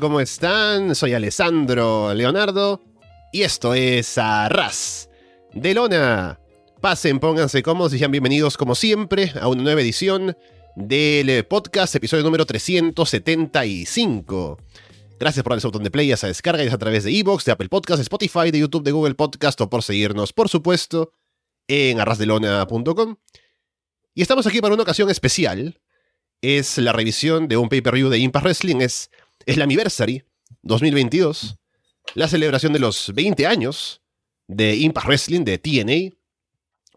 ¿cómo están? Soy Alessandro Leonardo y esto es Arras de Lona. Pasen, pónganse cómodos y sean bienvenidos como siempre a una nueva edición del podcast, episodio número 375. Gracias por darle su botón de play a esa descarga, ya a través de Evox, de Apple Podcast, Spotify, de YouTube, de Google Podcast o por seguirnos, por supuesto, en arrasdelona.com. Y estamos aquí para una ocasión especial. Es la revisión de un pay-per-view de Impact Wrestling, es, es la Anniversary 2022, la celebración de los 20 años de Impact Wrestling, de TNA.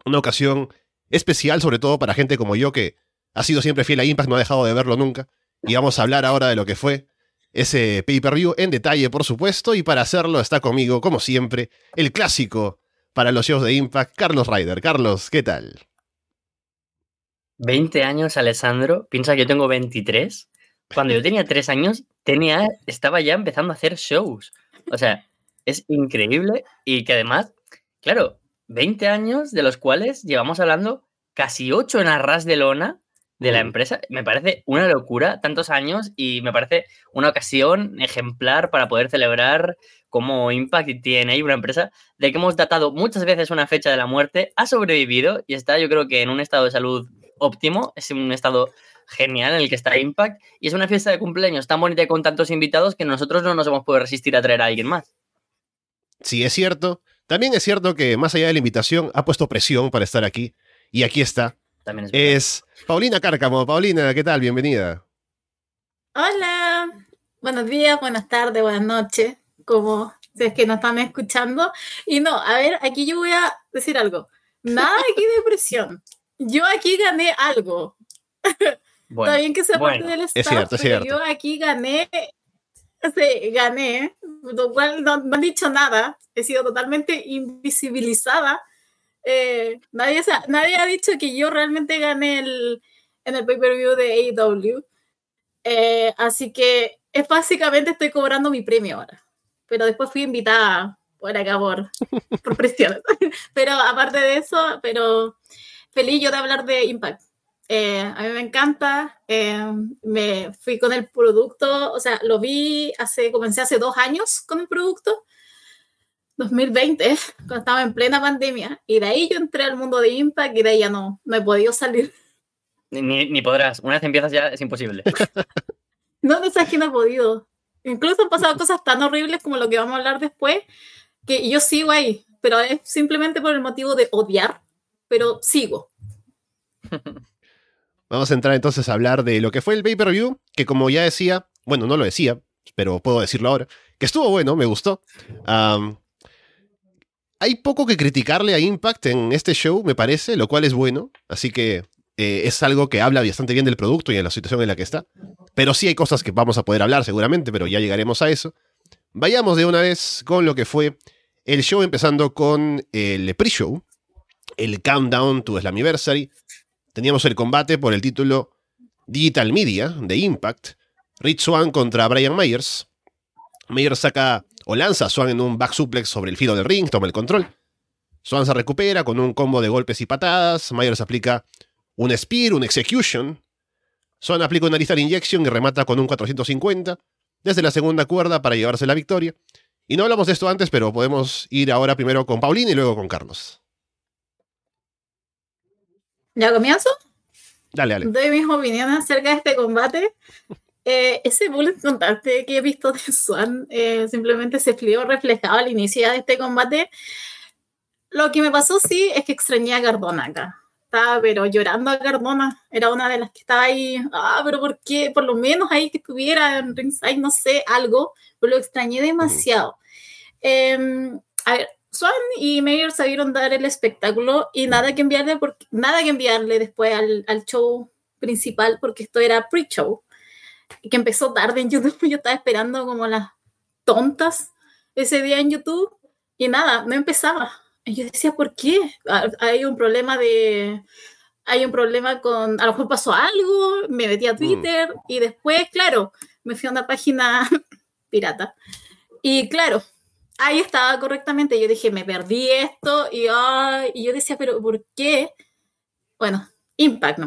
Una ocasión especial, sobre todo para gente como yo que ha sido siempre fiel a Impact, no ha dejado de verlo nunca. Y vamos a hablar ahora de lo que fue ese pay-per-view en detalle, por supuesto, y para hacerlo está conmigo, como siempre, el clásico para los shows de Impact, Carlos Ryder. Carlos, ¿qué tal? 20 años, Alessandro. Piensa que yo tengo 23. Cuando yo tenía 3 años, tenía, estaba ya empezando a hacer shows. O sea, es increíble y que además, claro, 20 años de los cuales llevamos hablando casi 8 en arras de lona de la empresa. Me parece una locura, tantos años, y me parece una ocasión ejemplar para poder celebrar como Impact y TNA, una empresa de que hemos datado muchas veces una fecha de la muerte, ha sobrevivido y está yo creo que en un estado de salud óptimo, es un estado genial en el que está Impact y es una fiesta de cumpleaños tan bonita y con tantos invitados que nosotros no nos hemos podido resistir a traer a alguien más. Sí, es cierto. También es cierto que más allá de la invitación ha puesto presión para estar aquí y aquí está. También es, es Paulina Cárcamo. Paulina, ¿qué tal? Bienvenida. Hola. Buenos días, buenas tardes, buenas noches, como si es que nos están escuchando. Y no, a ver, aquí yo voy a decir algo. Nada aquí de presión. Yo aquí gané algo. Está bien que sea parte del staff, es cierto, es cierto. yo aquí gané, sí, gané, lo cual no, no han dicho nada. He sido totalmente invisibilizada eh, nadie, nadie ha dicho que yo realmente gané el, en el pay-per-view de AEW. Eh, así que es básicamente estoy cobrando mi premio ahora. Pero después fui invitada por acá por, por presión. pero aparte de eso, pero feliz yo de hablar de Impact. Eh, a mí me encanta. me fui con el producto, o sea, lo vi hace, comencé hace dos años con el producto 2020, cuando estaba en plena pandemia, y de ahí yo entré al mundo de Impact y de ahí ya no, no he podido salir. Ni, ni podrás, una vez empiezas ya es imposible. no, no sabes que no he podido. Incluso han pasado cosas tan horribles como lo que vamos a hablar después, que yo sigo ahí, pero es simplemente por el motivo de odiar, pero sigo. Vamos a entrar entonces a hablar de lo que fue el pay-per-view, que como ya decía, bueno, no lo decía, pero puedo decirlo ahora, que estuvo bueno, me gustó. Hay poco que criticarle a Impact en este show, me parece, lo cual es bueno. Así que eh, es algo que habla bastante bien del producto y de la situación en la que está. Pero sí hay cosas que vamos a poder hablar seguramente, pero ya llegaremos a eso. Vayamos de una vez con lo que fue el show, empezando con el pre-show, el Countdown to Slammiversary. Teníamos el combate por el título Digital Media de Impact. Rich Swan contra Brian Myers. Myers saca o lanza a Swan en un back suplex sobre el filo del ring, toma el control. Swan se recupera con un combo de golpes y patadas. Myers aplica un Spear, un Execution. Swan aplica una Lethal Injection y remata con un 450 desde la segunda cuerda para llevarse la victoria. Y no hablamos de esto antes, pero podemos ir ahora primero con Paulina y luego con Carlos. ¿Ya comienzo? Dale, dale. Doy mis opiniones acerca de este combate. Eh, ese bullet contaste que he visto de Swan eh, simplemente se vio reflejado al inicio de este combate. Lo que me pasó sí es que extrañé a Cardona acá. Estaba pero llorando a Cardona. Era una de las que estaba ahí. Ah, pero ¿por qué? Por lo menos ahí que estuviera en ringside, no sé, algo. Pero lo extrañé demasiado. Em, a ver, Swan y Mayer sabieron dar el espectáculo y nada que enviarle, porque, nada que enviarle después al, al show principal porque esto era pre-show que empezó tarde en YouTube. Yo estaba esperando como las tontas ese día en YouTube y nada, no empezaba. Y yo decía, ¿por qué? Ah, hay un problema de... Hay un problema con... A lo mejor pasó algo, me metí a mm. Twitter y después, claro, me fui a una página pirata. Y claro, ahí estaba correctamente. Yo dije, me perdí esto y, y yo decía, pero ¿por qué? Bueno, Impact.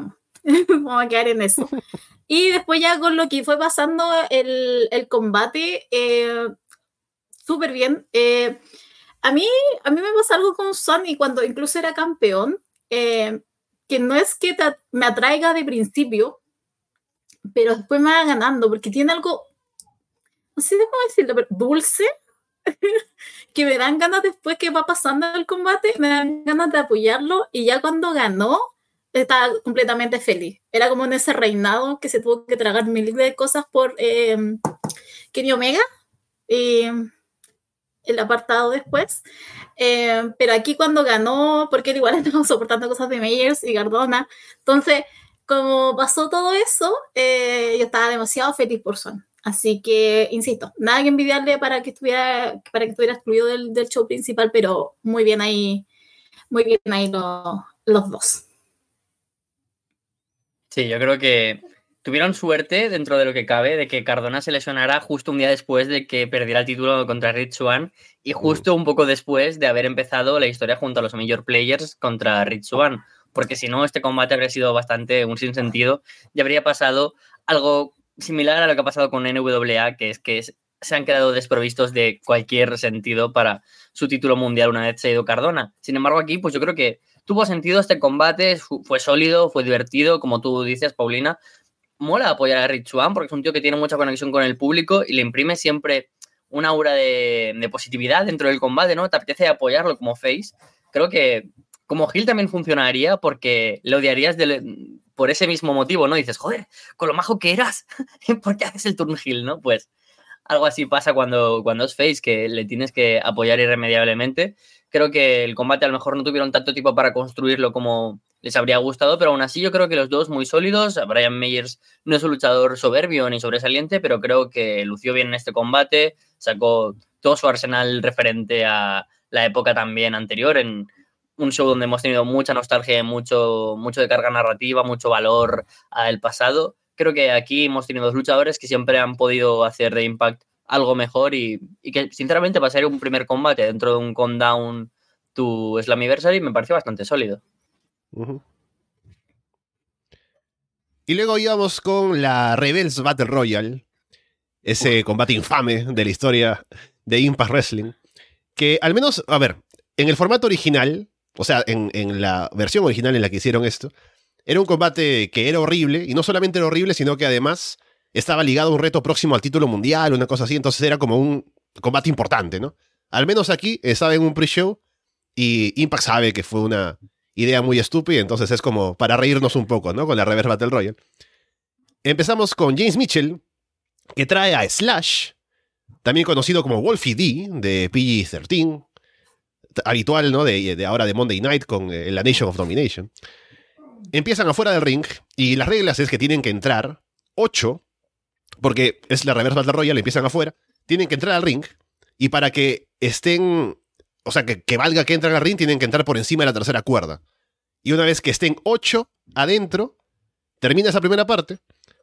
Vamos a quedar en eso. Y después ya con lo que fue pasando el, el combate, eh, súper bien. Eh, a, mí, a mí me pasa algo con Sun y cuando incluso era campeón, eh, que no es que me atraiga de principio, pero después me va ganando, porque tiene algo, no sé cómo decirlo, pero dulce, que me dan ganas después que va pasando el combate, me dan ganas de apoyarlo y ya cuando ganó, estaba completamente feliz. Era como en ese reinado que se tuvo que tragar mil de cosas por eh, Kenny Omega. Y el apartado después. Eh, pero aquí cuando ganó, porque él igual estaba soportando cosas de Meyers y Gardona. Entonces, como pasó todo eso, eh, yo estaba demasiado feliz por Son. Así que, insisto, nada que envidiarle para que estuviera, para que estuviera excluido del, del show principal, pero muy bien ahí, muy bien ahí los dos. Sí, yo creo que tuvieron suerte dentro de lo que cabe de que Cardona se lesionara justo un día después de que perdiera el título contra Rich Swan y justo un poco después de haber empezado la historia junto a los Major Players contra Rich Swan. Porque si no, este combate habría sido bastante un sinsentido y habría pasado algo similar a lo que ha pasado con NWA, que es que se han quedado desprovistos de cualquier sentido para su título mundial una vez se ha ido Cardona. Sin embargo, aquí, pues yo creo que tuvo sentido este combate, fue sólido, fue divertido, como tú dices, Paulina. Mola apoyar a Rich Swan porque es un tío que tiene mucha conexión con el público y le imprime siempre una aura de, positividad dentro del combate, ¿no? Te apetece apoyarlo como face. Creo que como Gil también funcionaría porque le odiarías por ese mismo motivo, ¿no? Dices, joder, con lo majo que eras, ¿por qué haces el turn Gil, no? Pues algo así pasa cuando, cuando es face, que le tienes que apoyar irremediablemente. Creo que el combate a lo mejor no tuvieron tanto tiempo para construirlo como les habría gustado, pero aún así yo creo que los dos muy sólidos. Brian Meyers no es un luchador soberbio ni sobresaliente, pero creo que lució bien en este combate, sacó todo su arsenal referente a la época también anterior, en un show donde hemos tenido mucha nostalgia, mucho, mucho de carga narrativa, mucho valor al pasado creo que aquí hemos tenido dos luchadores que siempre han podido hacer de Impact algo mejor y, que sinceramente va a ser un primer combate dentro de un Countdown to Slammiversary me pareció bastante sólido. Y luego íbamos con la Rebels Battle Royale, ese combate infame de la historia de Impact Wrestling, que al menos, a ver, en el formato original, o sea, en, la versión original en la que hicieron esto, era un combate que era horrible, y no solamente era horrible, sino que además estaba ligado a un reto próximo al título mundial, una cosa así, entonces era como un combate importante, ¿no? Al menos aquí estaba en un pre-show y Impact sabe que fue una idea muy estúpida, entonces es como para reírnos un poco, ¿no? Con la Reverse Battle Royale. Empezamos con James Mitchell, que trae a Slash, también conocido como Wolfie D, de PG-13, habitual, ¿no? De, ahora de Monday Night con eh, la Nation of Domination empiezan afuera del ring y las reglas es que tienen que entrar ocho, porque es la reverse battle royale, empiezan afuera, tienen que entrar al ring y para que estén, o sea, que, valga que entren al ring, tienen que entrar por encima de la tercera cuerda. Y una vez que estén ocho adentro, termina esa primera parte,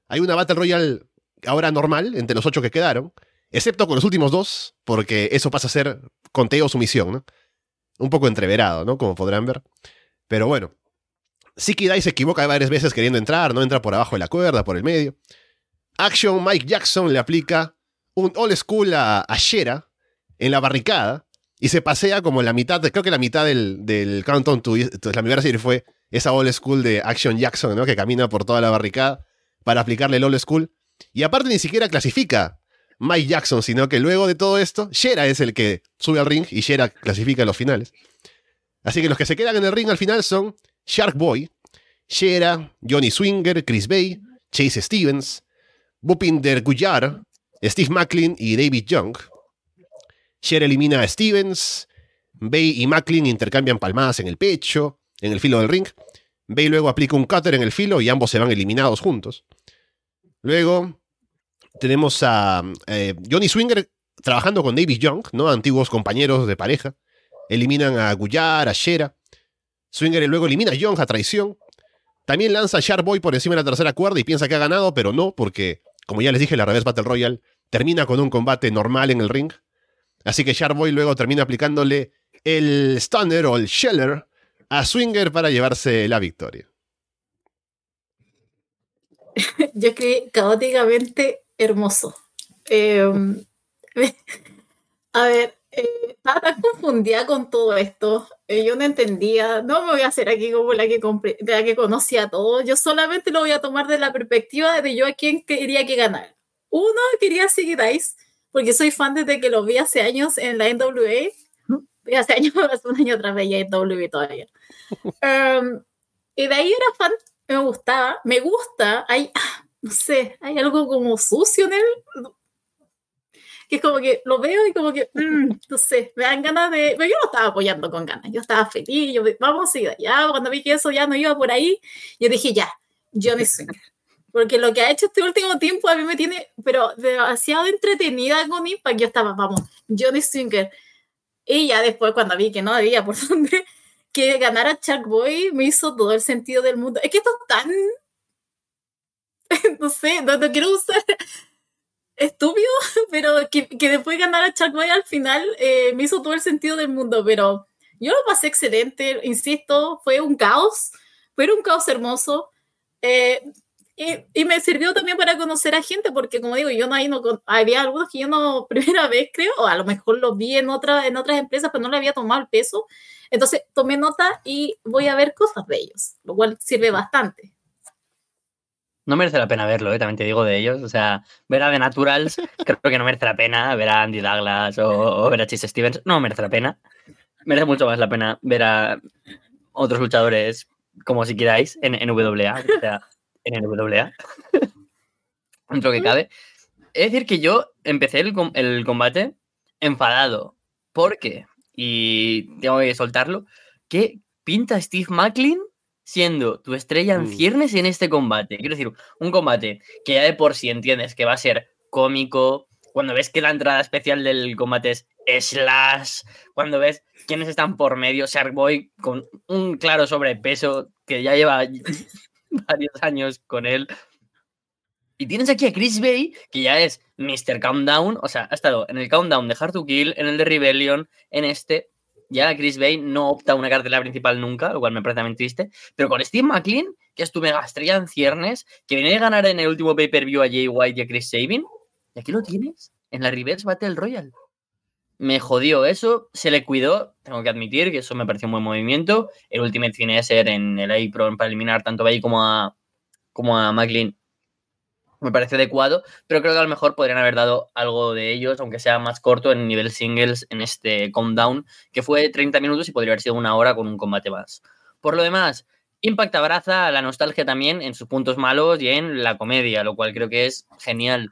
hay una battle royale ahora normal entre los ocho que quedaron, excepto con los últimos dos, porque eso pasa a ser conteo sumisión, ¿no? Un poco entreverado, ¿no? Como podrán ver. Pero bueno, Siki Dai se equivoca varias veces queriendo entrar, no entra por abajo de la cuerda, por el medio. Action Mike Jackson le aplica un old school a, a en la barricada y se pasea como la mitad, creo que la mitad del, del Countdown to, la primera serie fue esa old school de Action Jackson, ¿no? Que camina por toda la barricada para aplicarle el old school. Y aparte ni siquiera clasifica Mike Jackson, sino que luego de todo esto, Shera es el que sube al ring y Shera clasifica los finales. Así que los que se quedan en el ring al final son Shark Boy, Shera, Johnny Swinger, Chris Bay, Chase Stevens, Bupinder Guyar, Steve Macklin y David Young. Shera elimina a Stevens, Bay y Macklin intercambian palmadas en el pecho, en el filo del ring. Bay luego aplica un cutter en el filo y ambos se van eliminados juntos. Luego tenemos a eh, Johnny Swinger trabajando con David Young, ¿no? antiguos compañeros de pareja. Eliminan a Guyar, a Shera. Swinger luego elimina a Young a traición. También lanza a Sharp Boy por encima de la tercera cuerda y piensa que ha ganado, pero no, porque, como ya les dije, la revés Battle Royale termina con un combate normal en el ring. Así que Sharp Boy luego termina aplicándole el Stunner o el Sheller a Swinger para llevarse la victoria. yo escribí caóticamente hermoso. Em, a ver, eh, estaba tan confundida con todo esto. Eh, yo no entendía. No me voy a hacer aquí como la que, la que conocía todo. Yo solamente lo voy a tomar de la perspectiva de yo a quién quería que ganara. Uno, quería seguir Dice, porque soy fan desde que lo vi hace años en la NWA. Hace años, hace un año atrás veía NWA todavía. Em, y de ahí era fan, me gustaba, me gusta. Hay, no sé, hay algo como sucio en él que es como que lo veo y como que, mm, no sé, me dan ganas de... Pero yo lo estaba apoyando con ganas, yo estaba feliz, yo, vamos a ir allá, cuando vi que eso ya no iba por ahí, yo dije, ya, Johnny Swinger. Porque lo que ha hecho este último tiempo a mí me tiene, pero demasiado entretenida con Impact, yo estaba, vamos, Johnny Swinger. Y ya después cuando vi que no había por dónde, que ganara Chuck Boy me hizo todo el sentido del mundo. Es que esto es tan... no sé, no, no quiero usar estúpido, pero que, que después ganar a Chuck al final eh, me hizo todo el sentido del mundo, pero yo lo pasé excelente, insisto, fue un caos, fue un caos hermoso. Eh, y, y, me sirvió también para conocer a gente, porque como digo, yo no, ahí no había algunos que yo no, primera vez creo, o a lo mejor los vi en, otra, en otras empresas, pero no le había tomado el peso. Entonces tomé nota y voy a ver cosas de ellos, lo cual sirve bastante no merece la pena verlo, ¿eh? también te digo de ellos. O sea, ver a The Naturals creo que no merece la pena. Ver a Andy Douglas o, ver a Chase Stevens no merece la pena. Merece mucho más la pena ver a otros luchadores, como si queráis, en, en WA. O sea, en WA. Dentro que cabe. Es decir, que yo empecé el, el combate enfadado. ¿Por qué? Y tengo que soltarlo. ¿Qué pinta Steve Macklin siendo tu estrella en mm. ciernes en este combate. Quiero decir, un combate que ya de por sí entiendes que va a ser cómico, cuando ves que la entrada especial del combate es Slash, cuando ves quiénes están por medio, Sharkboy con un claro sobrepeso que ya lleva varios años con él. Y tienes aquí a Chris Bay, que ya es Mr. Countdown, o sea, ha estado en el Countdown de Hard to Kill, en el de Rebellion, en este, ya Chris Bay no opta a una cartela principal nunca, lo cual me parece también triste. Pero con Steve McLean, que es tu mega estrella en ciernes, que viene a ganar en el último pay-per-view a Jay White y a Chris Sabin, y aquí lo tienes, en la Reverse Battle Royal. Me jodió eso, se le cuidó, tengo que admitir que eso me pareció un buen movimiento. El Ultimate Finisher en el Apron para eliminar tanto a Bay como a, como a McLean me parece adecuado, pero creo que a lo mejor podrían haber dado algo de ellos, aunque sea más corto en nivel singles en este countdown, que fue 30 minutos y podría haber sido una hora con un combate más. Por lo demás, Impact abraza la nostalgia también en sus puntos malos y en la comedia, lo cual creo que es genial.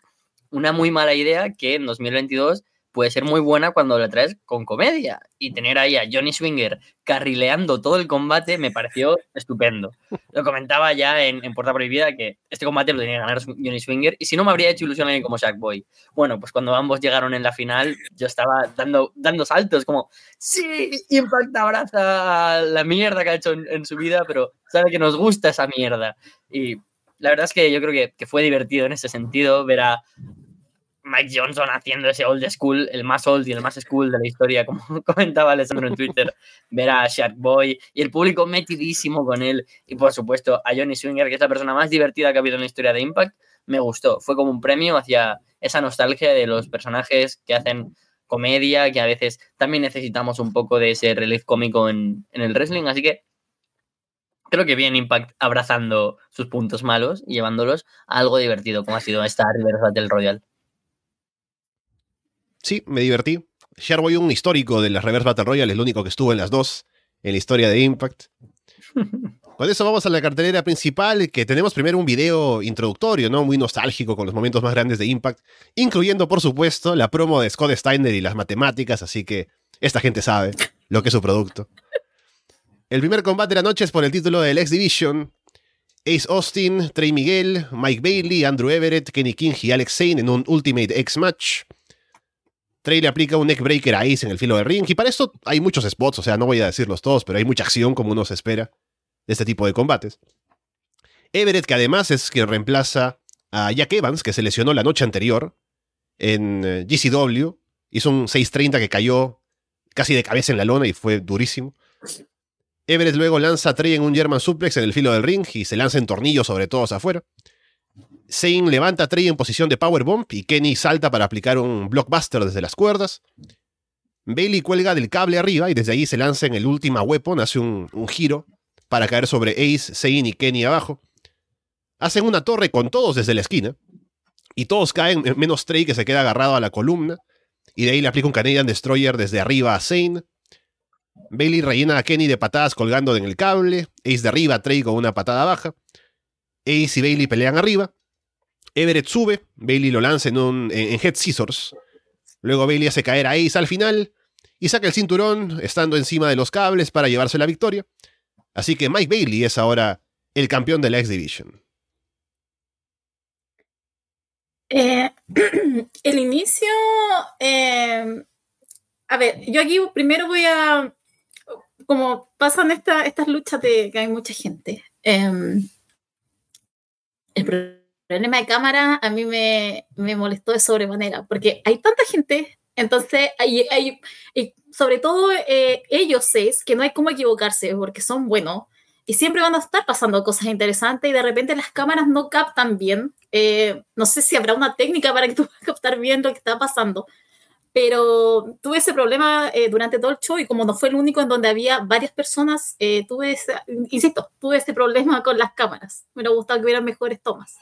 Una muy mala idea que en 2022 puede ser muy buena cuando la traes con comedia. Y tener ahí a Johnny Swinger carrileando todo el combate me pareció estupendo. Lo comentaba ya en, en Puerta Prohibida que este combate lo tenía que ganar Johnny Swinger y si no me habría hecho ilusión alguien como Boy. Bueno, pues cuando ambos llegaron en la final, yo estaba dando, dando saltos como, sí, Impact abraza la mierda que ha hecho en, su vida, pero sabe que nos gusta esa mierda. Y la verdad es que yo creo que, que fue divertido en ese sentido ver a, Mike Johnson haciendo ese old school, el más old y el más school de la historia, como comentaba Alessandro en Twitter, ver a Shark Boy y el público metidísimo con él. Y por supuesto a Johnny Swinger, que es la persona más divertida que ha habido en la historia de Impact, me gustó. Fue como un premio hacia esa nostalgia de los personajes que hacen comedia, que a veces también necesitamos un poco de ese relief cómico en, el wrestling, así que creo que bien Impact abrazando sus puntos malos y llevándolos a algo divertido, como ha sido esta Reverse Battle Royal sí, me divertí. Sharboy, un histórico de las Reverse Battle Royale, es el único que estuvo en las dos en la historia de Impact. Con eso vamos a la cartelera principal, que tenemos primero un video introductorio, ¿no? Muy nostálgico con los momentos más grandes de Impact, incluyendo, por supuesto, la promo de Scott Steiner y las matemáticas, así que esta gente sabe lo que es su producto. El primer combate de la noche es por el título del X Division. Ace Austin, Trey Miguel, Mike Bailey, Andrew Everett, Kenny King y Alex Zane en un Ultimate X Match. Trey le aplica un neckbreaker a Ace en el filo de ring. Y para esto hay muchos spots, o sea, no voy a decirlos todos, pero hay mucha acción como uno se espera de este tipo de combates. Everett, que además es quien reemplaza a Jack Evans, que se lesionó la noche anterior en eh, GCW. Hizo un 630 que cayó casi de cabeza en la lona y fue durísimo. Everett luego lanza a Trey en un German suplex en el filo del ring y se lanza en tornillos sobre todos afuera. Zayn levanta a Trey en posición de powerbomb y Kenny salta para aplicar un blockbuster desde las cuerdas. Bailey cuelga del cable arriba y desde ahí se lanza en el última weapon, hace un, giro para caer sobre Ace, Zayn y Kenny abajo. Hacen una torre con todos desde la esquina y todos caen, menos Trey que se queda agarrado a la columna y de ahí le aplica un Canadian Destroyer desde arriba a Zayn. Bailey rellena a Kenny de patadas colgando en el cable, Ace derriba a Trey con una patada baja. Ace y Bailey pelean arriba. Everett sube, Bailey lo lanza en, un, en, Head Scissors. Luego Bailey hace caer a Ace al final y saca el cinturón estando encima de los cables para llevarse la victoria. Así que Mike Bailey es ahora el campeón de la X Division. Eh, el inicio. eh, a ver, yo aquí primero voy a. Como pasan esta- estas luchas de que hay mucha gente. eh, problema de cámara a mí me, me molestó de sobremanera, porque hay tanta gente, entonces hay, hay y sobre todo eh, ellos seis, que no hay cómo equivocarse, porque son buenos, y siempre van a estar pasando cosas interesantes y de repente las cámaras no captan bien. Eh, no sé si habrá una técnica para que tú puedas captar bien lo que está pasando, pero tuve ese problema eh, durante todo el show y como no fue el único en donde había varias personas, eh, tuve ese, insisto, tuve ese problema con las cámaras. Me hubiera gustado que hubiera mejores tomas.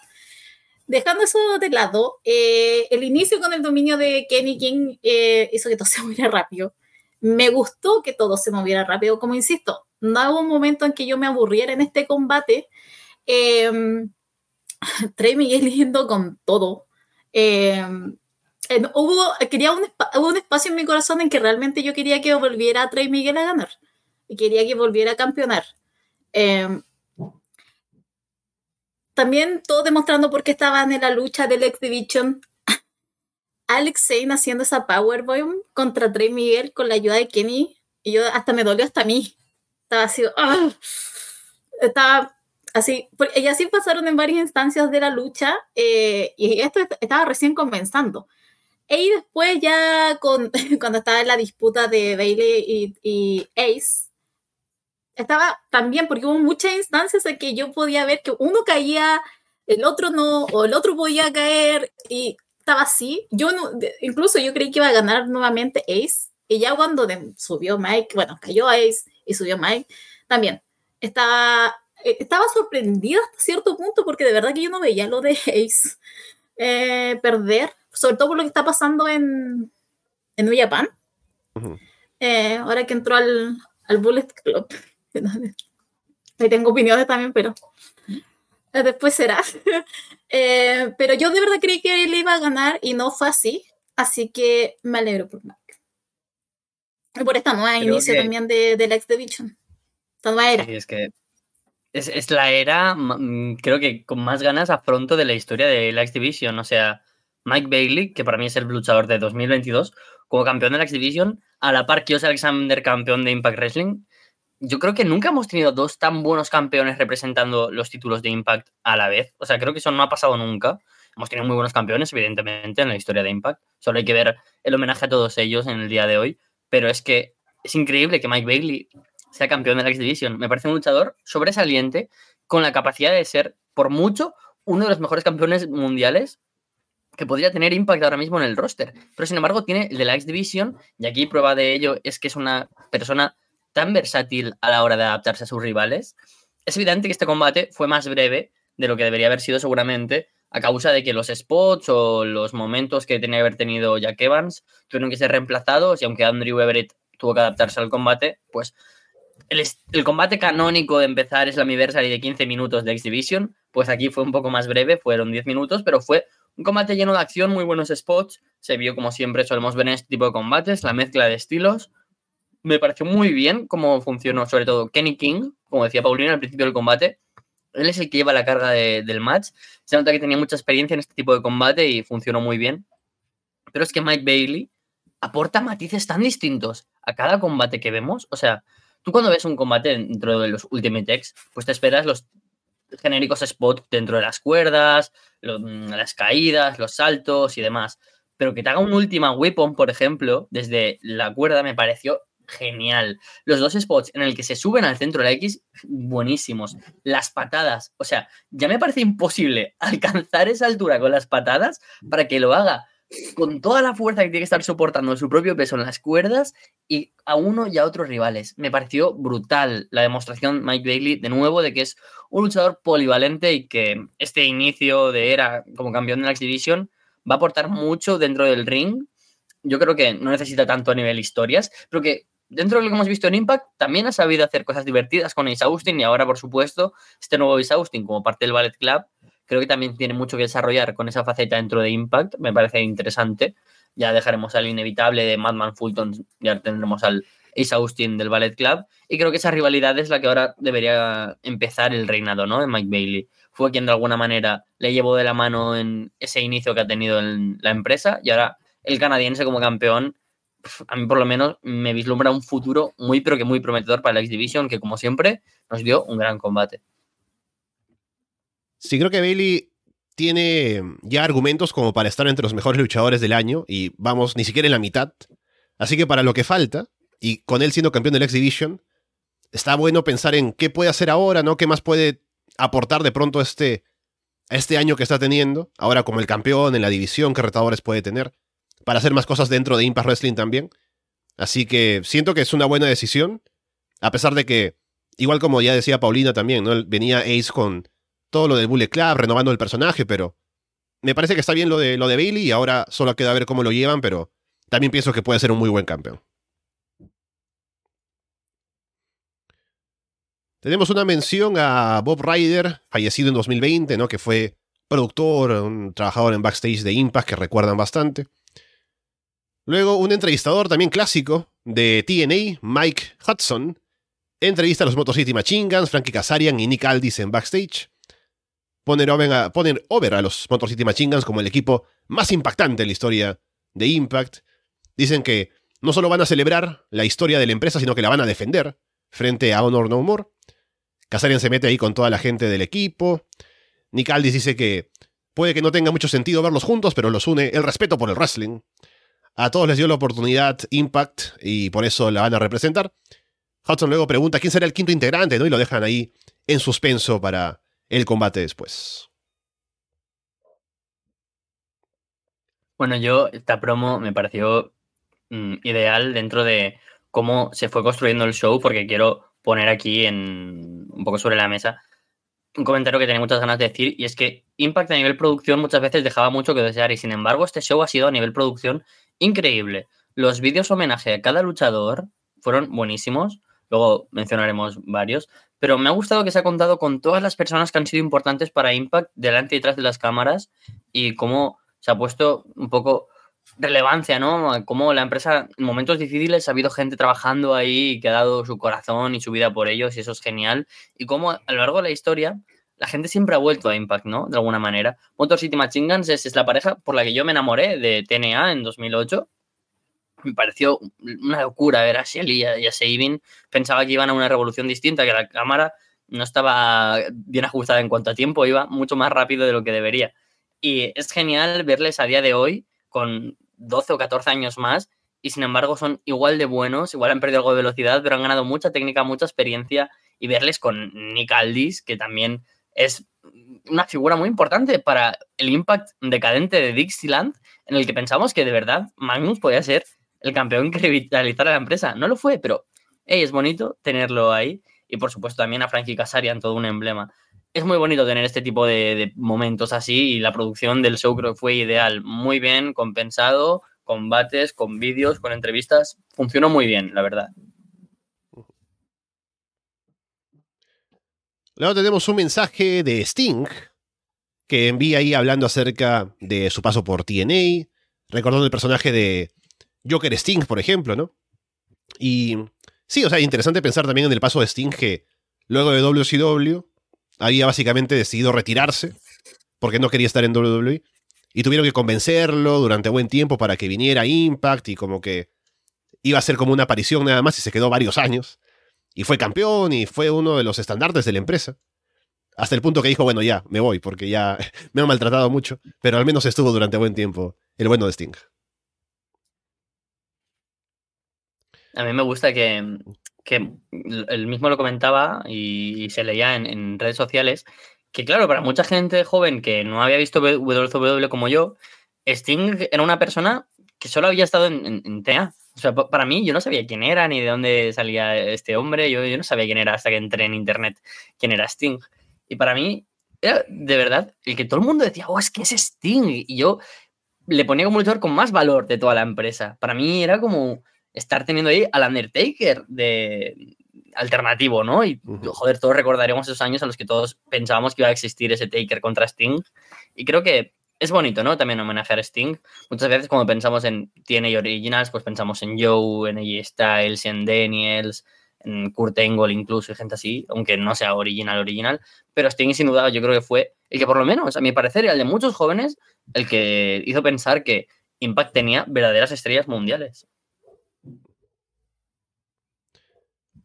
Dejando eso de lado, eh, el inicio con el dominio de Kenny King eh, hizo que todo se moviera rápido. Me gustó que todo se moviera rápido, como insisto, no hubo un momento en que yo me aburriera en este combate. Eh, Trey Miguel yendo con todo. Eh, eh, hubo, quería un, hubo un espacio en mi corazón en que realmente yo quería que volviera Trey Miguel a ganar y quería que volviera a campeonar. Eh, también todo demostrando por qué estaban en la lucha del X Division. Alex Zane haciendo esa powerbomb contra Trey Miguel con la ayuda de Kenny. Y yo hasta me dolió hasta a mí. Estaba así. ¡ah! Estaba así. Y así pasaron en varias instancias de la lucha. eh, y esto est- estaba recién comenzando. Y después ya con, cuando estaba en la disputa de Bailey y, y Ace, estaba también, porque hubo muchas instancias en que yo podía ver que uno caía, el otro no, o el otro podía caer, y estaba así. Yo no, incluso yo creí que iba a ganar nuevamente Ace, y ya cuando de- subió Mike, bueno, cayó Ace y subió Mike, también estaba, eh, estaba sorprendida hasta cierto punto, porque de verdad que yo no veía lo de Ace eh, perder, sobre todo por lo que está pasando en, en New Japan. Ujú. Eh, ahora que entró al, al Bullet Club. Ahí tengo opiniones también, pero después será. Eh, pero yo de verdad creí que él iba a ganar y no fue así. Así que me alegro por Mark. Y por esta nueva Creo inicio que- también de, de la X Division. Esta nueva era. Sí, es que es, es la era, mm, creo que con más ganas afronto de la historia de la X Division. O sea, Mike Bailey, que para mí es el luchador de 2022, como campeón de la X Division, a la par que Alexander, campeón de Impact Wrestling. Yo creo que nunca hemos tenido dos tan buenos campeones representando los títulos de Impact a la vez. O sea, creo que eso no ha pasado nunca. Hemos tenido muy buenos campeones, evidentemente, en la historia de Impact. Solo hay que ver el homenaje a todos ellos en el día de hoy. Pero es que es increíble que Mike Bailey sea campeón de la X Division. Me parece un luchador sobresaliente con la capacidad de ser, por mucho, uno de los mejores campeones mundiales que podría tener Impact ahora mismo en el roster. Pero sin embargo, tiene el de la X Division y aquí prueba de ello es que es una persona tan versátil a la hora de adaptarse a sus rivales. Es evidente que este combate fue más breve de lo que debería haber sido seguramente a causa de que los spots o los momentos que tenía que haber tenido Jack Evans tuvieron que ser reemplazados y aunque Andrew Everett tuvo que adaptarse al combate, pues el, el combate canónico de empezar es la Anniversary de 15 minutos de X-Division, pues aquí fue un poco más breve, fueron 10 minutos, pero fue un combate lleno de acción, muy buenos spots, se vio como siempre solemos ver en este tipo de combates, la mezcla de estilos. Me pareció muy bien cómo funcionó, sobre todo Kenny King, como decía Paulina al principio del combate. Él es el que lleva la carga de- del match. Se nota que tenía mucha experiencia en este tipo de combate y funcionó muy bien. Pero es que Mike Bailey aporta matices tan distintos a cada combate que vemos. O sea, tú cuando ves un combate dentro de los Ultimate X, pues te esperas los genéricos spots dentro de las cuerdas, mm, las caídas, los saltos y demás. Pero que te haga un Ultima Weapon, por ejemplo, desde la cuerda me pareció genial. Los dos spots en el que se suben al centro de la X, buenísimos. Las patadas, o sea, ya me parece imposible alcanzar esa altura con las patadas para que lo haga con toda la fuerza que tiene que estar soportando su propio peso en las cuerdas y a uno y a otros rivales. Me pareció brutal la demostración Mike Bailey de nuevo de que es un luchador polivalente y que este inicio de era como campeón de la X Division va a aportar mucho dentro del ring. Yo creo que no necesita tanto a nivel historias, pero que dentro de lo que hemos visto en Impact también ha sabido hacer cosas divertidas con Ace Austin y ahora, por supuesto, este nuevo Ace Austin como parte del Ballet Club creo que también tiene mucho que desarrollar con esa faceta dentro de Impact, me parece interesante. Ya dejaremos al inevitable de Madman Fulton, ya tendremos al Ace Austin del Ballet Club, y creo que esa rivalidad es la que ahora debería empezar el reinado, ¿no? De Mike Bailey. Fue quien de alguna manera le llevó de la mano en ese inicio que ha tenido en la empresa, y ahora el canadiense como campeón, a mí por lo menos me vislumbra un futuro muy, pero que muy prometedor para la X Division, que como siempre nos dio un gran combate. Sí, creo que Bailey tiene ya argumentos como para estar entre los mejores luchadores del año y vamos ni siquiera en la mitad. Así que para lo que falta, y con él siendo campeón del X Division, está bueno pensar en qué puede hacer ahora, ¿no? ¿Qué más puede aportar de pronto este, este año que está teniendo? Ahora como el campeón en la división, qué retadores puede tener, para hacer más cosas dentro de Impact Wrestling también. Así que siento que es una buena decisión, a pesar de que, igual como ya decía Paulina también, ¿no? Venía Ace con todo lo del Bullet Club, renovando el personaje, pero me parece que está bien lo de, lo de Bailey y ahora solo queda ver cómo lo llevan, pero también pienso que puede ser un muy buen campeón. Tenemos una mención a Bob Ryder, fallecido en 2020, ¿no? que fue productor, un trabajador en backstage de Impact que recuerdan bastante. Luego un entrevistador también clásico de TNA, Mike Hudson, entrevista a los Motor City Machine Guns, Frankie Kazarian y Nick Aldis en backstage poner over, a, los Motor City Machine Guns como el equipo más impactante en la historia de Impact. Dicen que no solo van a celebrar la historia de la empresa, sino que la van a defender frente a Honor No More. Kazarian se mete ahí con toda la gente del equipo. Nick Aldis dice que puede que no tenga mucho sentido verlos juntos, pero los une el respeto por el wrestling. A todos les dio la oportunidad Impact y por eso la van a representar. Hudson luego pregunta quién será el quinto integrante, ¿no? Y lo dejan ahí en suspenso para el combate después. Bueno, yo esta promo me pareció mm, ideal dentro de cómo se fue construyendo el show, porque quiero poner aquí en, un poco sobre la mesa un comentario que tenía muchas ganas de decir, y es que Impact a nivel producción muchas veces dejaba mucho que desear, y sin embargo este show ha sido a nivel producción increíble. Los vídeos homenaje a cada luchador fueron buenísimos, luego mencionaremos varios, pero me ha gustado que se ha contado con todas las personas que han sido importantes para Impact delante y detrás de las cámaras y cómo se ha puesto un poco relevancia, ¿no? Cómo la empresa en momentos difíciles ha habido gente trabajando ahí que ha dado su corazón y su vida por ellos y eso es genial. Y cómo a lo largo de la historia la gente siempre ha vuelto a Impact, ¿no? De alguna manera. Motor City Guns es, la pareja por la que yo me enamoré de TNA en 2008 me pareció una locura ver a Shelly y a, Sabin. Pensaba que iban a una revolución distinta, que la cámara no estaba bien ajustada en cuanto a tiempo, iba mucho más rápido de lo que debería. Y es genial verles a día de hoy con 12 o 14 años más y sin embargo son igual de buenos, igual han perdido algo de velocidad, pero han ganado mucha técnica, mucha experiencia y verles con Nick Aldis, que también es una figura muy importante para el impact decadente de Dixieland, en el que pensamos que de verdad Magnus podía ser el campeón que revitalizara la empresa. No lo fue, pero es bonito tenerlo ahí. Y por supuesto también a Frankie Casarian, todo un emblema. Es muy bonito tener este tipo de, momentos así y la producción del show creo que fue ideal. Muy bien, compensado, combates, con vídeos, con entrevistas. Funcionó muy bien, la verdad. Luego tenemos un mensaje de Sting que envía ahí hablando acerca de su paso por TNA, recordando el personaje de Joker Sting, por ejemplo, ¿no? Y sí, o sea, interesante pensar también en el paso de Sting que luego de WCW había básicamente decidido retirarse porque no quería estar en WWE y tuvieron que convencerlo durante buen tiempo para que viniera Impact y como que iba a ser como una aparición nada más y se quedó varios años y fue campeón y fue uno de los estandartes de la empresa. Hasta el punto que dijo, bueno, ya, me voy porque ya me han maltratado mucho, pero al menos estuvo durante buen tiempo el bueno de Sting. A mí me gusta que, que él mismo lo comentaba y, se leía en, redes sociales, que claro, para mucha gente joven que no había visto WCW como yo, Sting era una persona que solo había estado en, en, en TA. O sea, para mí, yo no sabía quién era ni de dónde salía este hombre. Yo, yo no sabía quién era hasta que entré en internet quién era Sting. Y para mí, era de verdad el que todo el mundo decía, oh, es que es Sting. Y yo le ponía como luchador con más valor de toda la empresa. Para mí era como estar teniendo ahí al Undertaker de alternativo, ¿no? Y joder, todos recordaremos esos años en los que todos pensábamos que iba a existir ese Taker contra Sting. Y creo que es bonito, ¿no? También homenajear a Sting. Muchas veces cuando pensamos en TNA Originals, pues pensamos en Joe, en AJ Styles, en Daniels, en Kurt Angle incluso y gente así, aunque no sea original original. Pero Sting sin duda yo creo que fue el que por lo menos, a mi parecer, y al de muchos jóvenes, el que hizo pensar que Impact tenía verdaderas estrellas mundiales.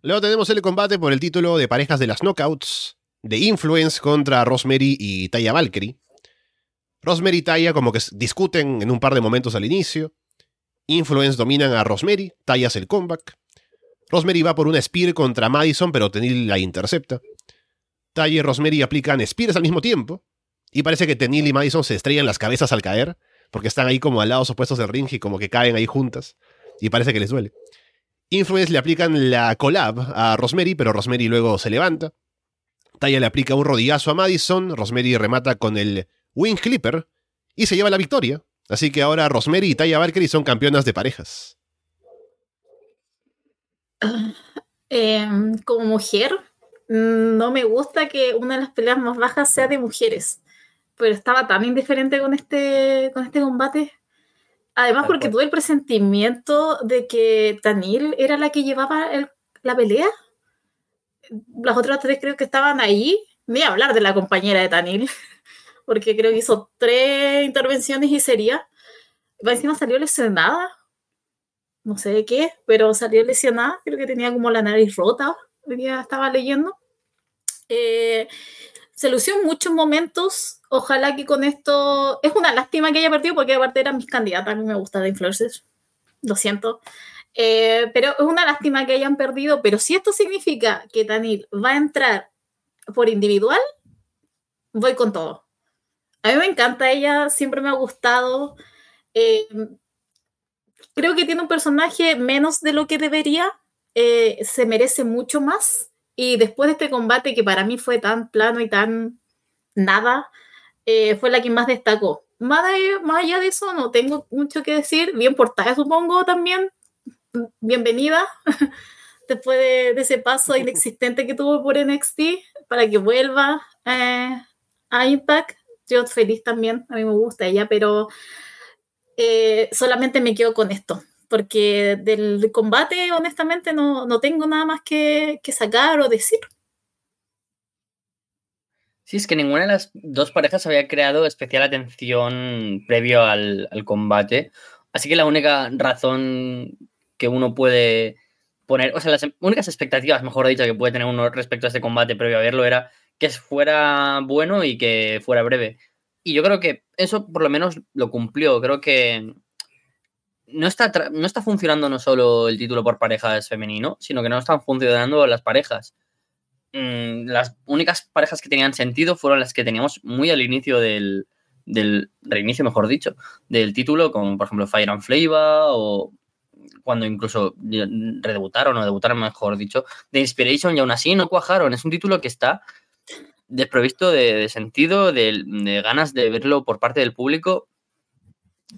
Luego tenemos el combate por el título de parejas de las Knockouts, de Influence contra Rosemary y Taya Valkyrie. Rosemary y Taya como que discuten en un par de momentos al inicio. Influence dominan a Rosemary, Taya hace el comeback. Rosemary va por una Spear contra Madison, pero Tenil la intercepta. Taya y Rosemary aplican Spears al mismo tiempo. Y parece que Tenil y Madison se estrellan las cabezas al caer, porque están ahí como al lados opuestos del ring y como que caen ahí juntas. Y parece que les duele. Influence le aplican la collab a Rosemary, pero Rosemary luego se levanta. Taya le aplica un rodillazo a Madison, Rosemary remata con el Wing Clipper y se lleva la victoria. Así que ahora Rosemary y Taya Valkyrie son campeonas de parejas. Eh, como mujer, no me gusta que una de las peleas más bajas sea de mujeres. Pero estaba tan indiferente con este, con este combate. Además, porque tuve el presentimiento de que Tanil era la que llevaba la pelea. Las otras tres creo que estaban ahí. Ni hablar de la compañera de Tanil porque creo que hizo tres intervenciones y sería. Encima salió lesionada, no sé de qué, pero salió lesionada, creo que tenía como la nariz rota, ya estaba leyendo. Eh, se lució en muchos momentos, ojalá que con esto, es una lástima que haya perdido porque aparte eran mis candidatas, a mí me gusta de influencers, lo siento. Eh, pero es una lástima que hayan perdido, pero si esto significa que Tanil va a entrar por individual, voy con todo. A mí me encanta ella, siempre me ha gustado. Eh, creo que tiene un personaje menos de lo que debería. Eh, se merece mucho más. Y después de este combate que para mí fue tan plano y tan nada, eh, fue la que más destacó. Más, allá de eso, no tengo mucho que decir. Bien portada, supongo, también. Bienvenida. después de, ese paso inexistente que tuvo por NXT, para que vuelva a Impact yo feliz también, a mí me gusta ella, pero eh, solamente me quedo con esto, porque del combate, honestamente, no, no tengo nada más que, que, sacar o decir. Sí, es que ninguna de las dos parejas había creado especial atención previo al, al combate, así que la única razón que uno puede poner, o sea, las únicas expectativas, mejor dicho, que puede tener uno respecto a este combate previo a verlo era que fuera bueno y que fuera breve. Y yo creo que eso por lo menos lo cumplió. Creo que no está, no está funcionando no solo el título por parejas femenino, sino que no están funcionando las parejas. Mm, las únicas parejas que tenían sentido fueron las que teníamos muy al inicio del, del reinicio, mejor dicho, del título, como por ejemplo Fire and Flavor o cuando incluso redebutaron o debutaron, mejor dicho, de Inspiration y aún así no cuajaron. Es un título que está desprovisto de, sentido, de, ganas de verlo por parte del público.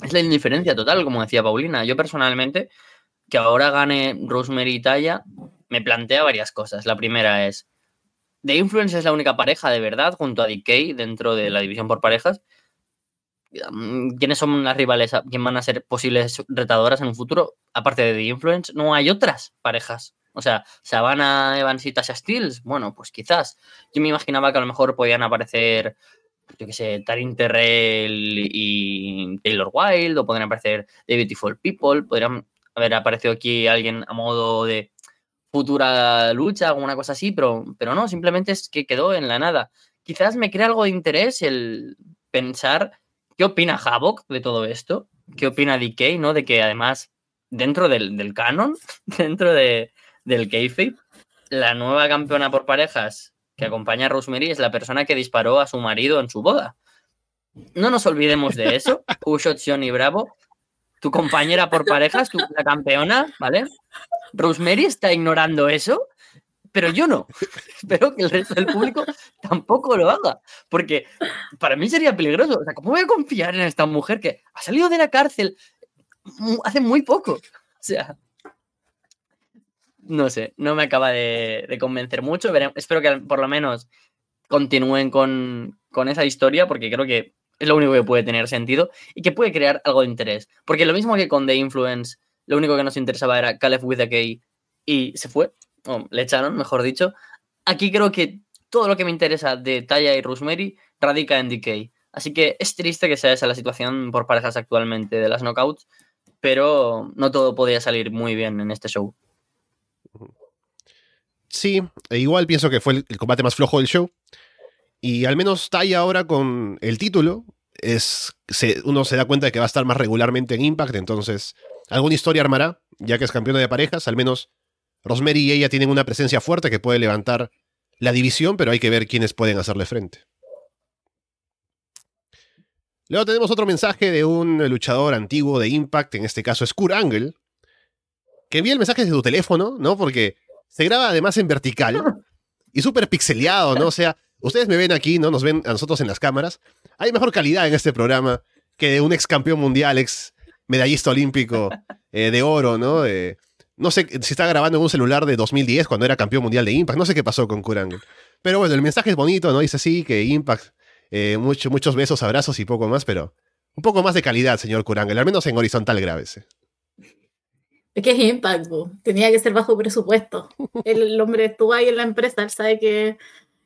Es la indiferencia total, como decía Paulina. Yo personalmente, que ahora gane Rosemary y Taya, me plantea varias cosas. La primera es, The Influence es la única pareja de verdad junto a DK dentro de la división por parejas. ¿Quiénes son las rivales? ¿Quién van a ser posibles retadoras en un futuro? Aparte de The Influence, no hay otras parejas o sea, Savannah, Evans y Tasha Steels, bueno, pues quizás. Yo me imaginaba que a lo mejor podían aparecer, yo qué sé, Tarin Terrell y Taylor Wilde, o podrían aparecer The Beautiful People, podrían haber aparecido aquí alguien a modo de futura lucha, alguna cosa así, pero, pero no, simplemente es que quedó en la nada. Quizás me crea algo de interés el pensar qué opina Havoc de todo esto, qué opina DK, ¿no? De que además dentro del, del canon, dentro de, del kayfabe, la nueva campeona por parejas que acompaña a Rosemary es la persona que disparó a su marido en su boda. No nos olvidemos de eso. Ushot, y Bravo, tu compañera por parejas, tu, la campeona, ¿vale? Rosemary está ignorando eso, pero yo no. Espero que el resto del público tampoco lo haga, porque para mí sería peligroso. O sea, ¿cómo voy a confiar en esta mujer que ha salido de la cárcel hace muy poco? O sea, no sé, no me acaba de, convencer mucho. espero que por lo menos continúen con, esa historia, porque creo que es lo único que puede tener sentido y que puede crear algo de interés. Porque lo mismo que con The Influence, lo único que nos interesaba era Caleb with a y se fue, o le echaron, mejor dicho. Aquí creo que todo lo que me interesa de Taya y Rosemary radica en DK. Así que es triste que sea esa la situación por parejas actualmente de las knockouts, pero no todo podía salir muy bien en este show. Sí, e igual pienso que fue el, combate más flojo del show. Y al menos Taya ahora con el título, es, uno se da cuenta de que va a estar más regularmente en Impact, entonces alguna historia armará, ya que es campeona de parejas, al menos Rosemary y ella tienen una presencia fuerte que puede levantar la división, pero hay que ver quiénes pueden hacerle frente. Luego tenemos otro mensaje de un luchador antiguo de Impact, en este caso es Kurt Angle, que envía el mensaje desde tu teléfono, ¿no? Porque se graba además en vertical y súper pixeleado, ¿no? O sea, ustedes me ven aquí, ¿no? Nos ven a nosotros en las cámaras. Hay mejor calidad en este programa que de un ex campeón mundial, ex medallista olímpico eh, de oro, ¿no? no sé si está grabando en un celular de 2010 cuando era campeón mundial de Impact. No sé qué pasó con Kurangle. Pero bueno, el mensaje es bonito, ¿no? Dice sí, que Impact, eh, muchos besos, abrazos y poco más, pero un poco más de calidad, señor Kurangle, al menos en horizontal grábese. Es que es Impact, tenía que ser bajo presupuesto. El, hombre estuvo ahí en la empresa, él sabe que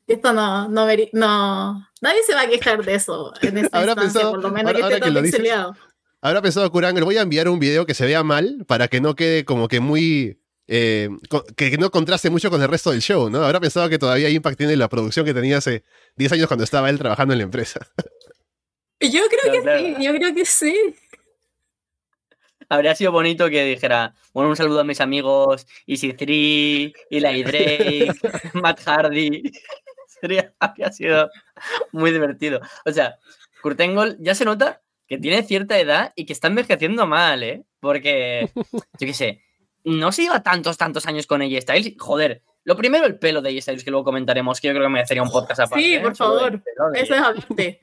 esto no, no, no, nadie se va a quejar de eso en esta instancia, por lo menos que esté todo pixeleado. Habrá pensado Kurangle, voy a enviar un video que se vea mal para que no quede como que muy eh, que no contraste mucho con el resto del show, ¿no? Habrá pensado que todavía Impact tiene la producción que tenía hace 10 años cuando estaba él trabajando en la empresa. Yo creo que sí, yo creo que sí habría sido bonito que dijera, bueno, un saludo a mis amigos Easy 3, Eli Drake, Matt Hardy. Sería, habría sido muy divertido. O sea, Kurt Angle ya se nota que tiene cierta edad y que está envejeciendo mal, ¿eh? Porque, yo qué sé, no se lleva tantos, tantos años con AJ Styles. Joder, lo primero el pelo de AJ Styles, que luego comentaremos, que yo creo que me merecería un podcast aparte. Sí, ¿eh? por favor, eso es aparte.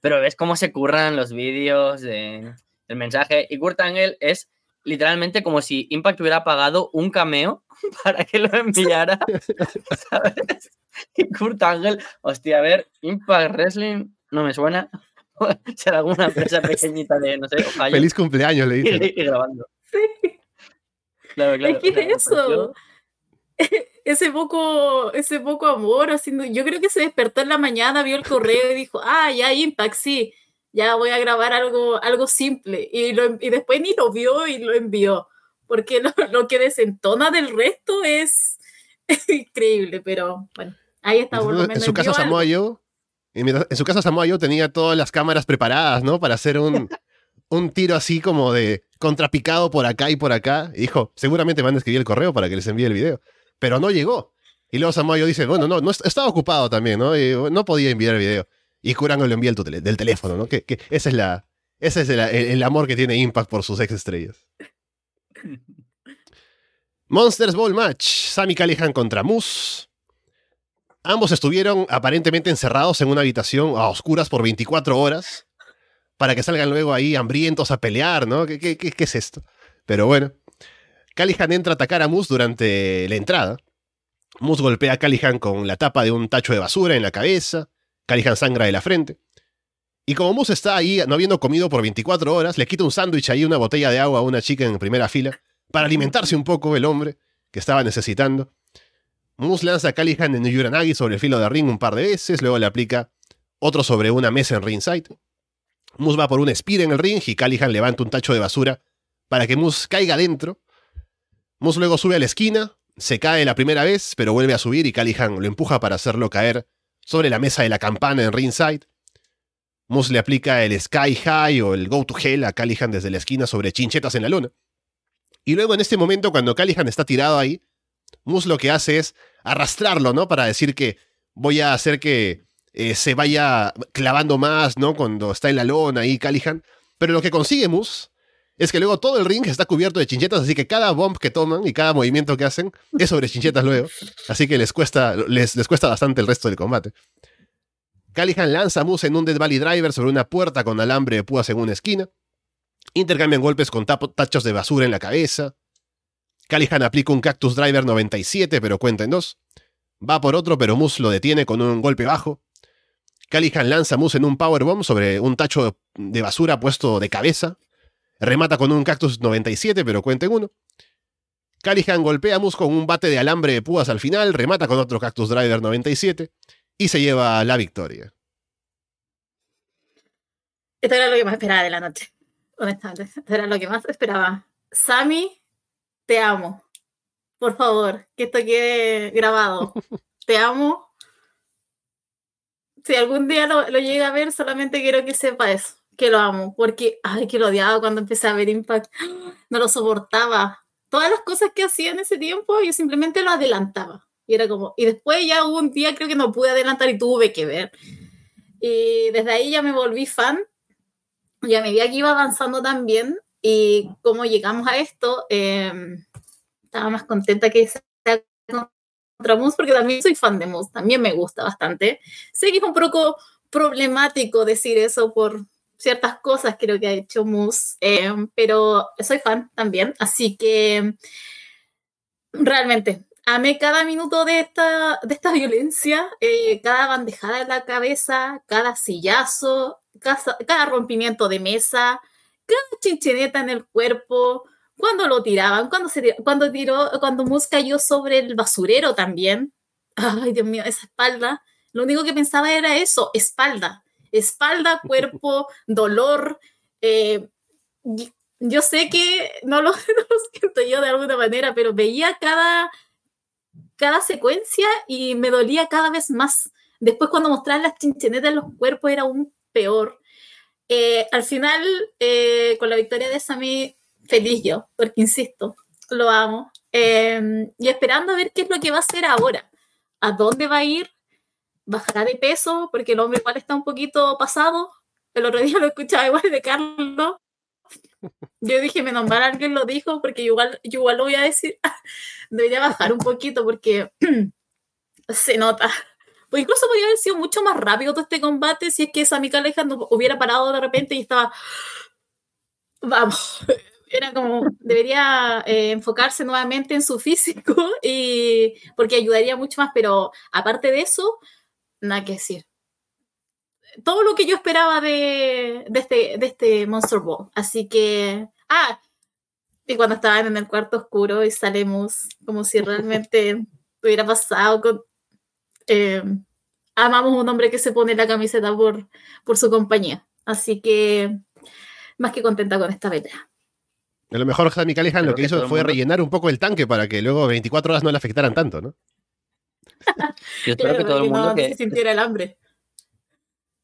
Pero ves cómo se curran los vídeos de el mensaje. Y Kurt Angle es literalmente como si Impact hubiera pagado un cameo para que lo enviara. ¿Sabes? Y Kurt Angle, hostia, a ver, Impact Wrestling no me suena. Será alguna empresa pequeñita de, no sé, Feliz cumpleaños, le dije. Y, grabando. Sí. Claro, claro. Es que eso. Ese poco, ese poco amor haciendo. Yo creo que se despertó en la mañana, vio el correo y dijo, ah, ya Impact, sí ya voy a grabar algo, algo simple. Y, y después ni lo vio y lo envió, porque lo, que desentona del resto es, increíble, pero bueno, ahí está. en su casa Samoa Joe, en su casa Samoa tenía todas las cámaras preparadas, ¿no? Para hacer un, un tiro así como de contrapicado por acá y por acá. Y dijo, seguramente van a escribir el correo para que les envíe el video. Pero no llegó. Y luego Samoa Joe dice, bueno, no, no estaba ocupado también, ¿no? Y no podía enviar el video. Y Kurango lo envía el del teléfono, ¿no? Que, es, la, ese es el, amor que tiene Impact por sus ex estrellas. Monsters Ball Match. Sammy Callihan contra Moose. Ambos estuvieron aparentemente encerrados en una habitación a oscuras por 24 horas para que salgan luego ahí hambrientos a pelear, ¿no? ¿Qué, qué, qué es esto? Pero bueno, Callihan entra a atacar a Moose durante la entrada. Moose golpea a Callihan con la tapa de un tacho de basura en la cabeza. Callihan sangra de la frente. Y como Moose está ahí no habiendo comido por 24 horas, le quita un sándwich ahí, una botella de agua a una chica en primera fila, para alimentarse un poco el hombre que estaba necesitando. Moose lanza a Callihan en Yuranagi sobre el filo de ring un par de veces, luego le aplica otro sobre una mesa en ringside. Moose va por un spear en el ring y Callihan levanta un tacho de basura para que Moose caiga dentro. Moose luego sube a la esquina, se cae la primera vez, pero vuelve a subir y Callihan lo empuja para hacerlo caer sobre la mesa de la campana en ringside. Moose le aplica el Sky High o el Go to Hell a Callihan desde la esquina sobre chinchetas en la luna. Y luego en este momento, cuando Callihan está tirado ahí, Moose lo que hace es arrastrarlo, ¿no? Para decir que voy a hacer que eh, se vaya clavando más, ¿no? Cuando está en la lona ahí Callihan. Pero lo que consigue Moose es que luego todo el ring está cubierto de chinchetas, así que cada bump que toman y cada movimiento que hacen es sobre chinchetas luego. Así que les cuesta, les, les cuesta bastante el resto del combate. Callihan lanza a Moose en un Dead Valley Driver sobre una puerta con alambre de púas en una esquina. Intercambian golpes con tachos de basura en la cabeza. Callihan aplica un Cactus Driver 97, pero cuenta en dos. Va por otro, pero Moose lo detiene con un golpe bajo. Callihan lanza a Moose en un Powerbomb sobre un tacho de basura puesto de cabeza. Remata con un Cactus 97, pero cuenta en uno. Callihan golpea a Moose con un bate de alambre de púas al final, remata con otro Cactus Driver 97 y se lleva la victoria. Esto era lo que más esperaba de la noche, honestamente. Esto era lo que más esperaba. Sammy, te amo. Por favor, que esto quede grabado. te amo. Si algún día lo, lo llega a ver, solamente quiero que sepa eso, que lo amo, porque, ay, que lo odiaba cuando empecé a ver Impact. No lo soportaba. Todas las cosas que hacía en ese tiempo, yo simplemente lo adelantaba. Y era como, y después ya hubo un día creo que no pude adelantar y tuve que ver. Y desde ahí ya me volví fan. Ya me veía que iba avanzando también. Y como llegamos a esto, eh, estaba más contenta que sea contra Moose, porque también soy fan de Moose, también me gusta bastante. Sé que es un poco problemático decir eso por ciertas cosas creo que ha hecho Moose, eh, pero soy fan también, así que realmente amé cada minuto de esta, de esta violencia, eh, cada bandejada en la cabeza, cada sillazo, cada, cada, rompimiento de mesa, cada chinchineta en el cuerpo, cuando lo tiraban, cuando, se, cuando tiró, cuando Moose cayó sobre el basurero también. Ay, Dios mío, esa espalda. Lo único que pensaba era eso, espalda. Espalda, cuerpo, dolor. Eh, yo sé que no lo, no lo siento yo de alguna manera, pero veía cada cada secuencia y me dolía cada vez más. Después cuando mostraban las chinchenetas en los cuerpos era aún peor. Eh, al final, eh, con la victoria de Sammy, feliz yo, porque insisto, lo amo. Eh, y esperando a ver qué es lo que va a hacer ahora. ¿A dónde va a ir? ¿Bajará de peso? Porque el hombre igual está un poquito pasado. El otro día lo escuchaba igual de Carlos. Yo dije, menos mal alguien lo dijo, porque igual, yo igual lo voy a decir. Debería bajar un poquito porque se nota. Pues incluso podría haber sido mucho más rápido todo este combate si es que esa Mika no hubiera parado de repente y estaba. Vamos. Era como, debería eh, enfocarse nuevamente en su físico y porque ayudaría mucho más, pero aparte de eso, nada que decir todo lo que yo esperaba de, de, este, de este Monster Ball. Así que. Ah, y cuando estaban en el cuarto oscuro y salimos como si realmente hubiera pasado con. Eh, amamos un hombre que se pone la camiseta por, por su compañía. Así que. Más que contenta con esta pelea. A lo mejor Sammy Callihan lo que, que hizo fue mundo... rellenar un poco el tanque para que luego 24 horas no le afectaran tanto, ¿no? Yo espero claro, que todo el mundo no, que... se sintiera el hambre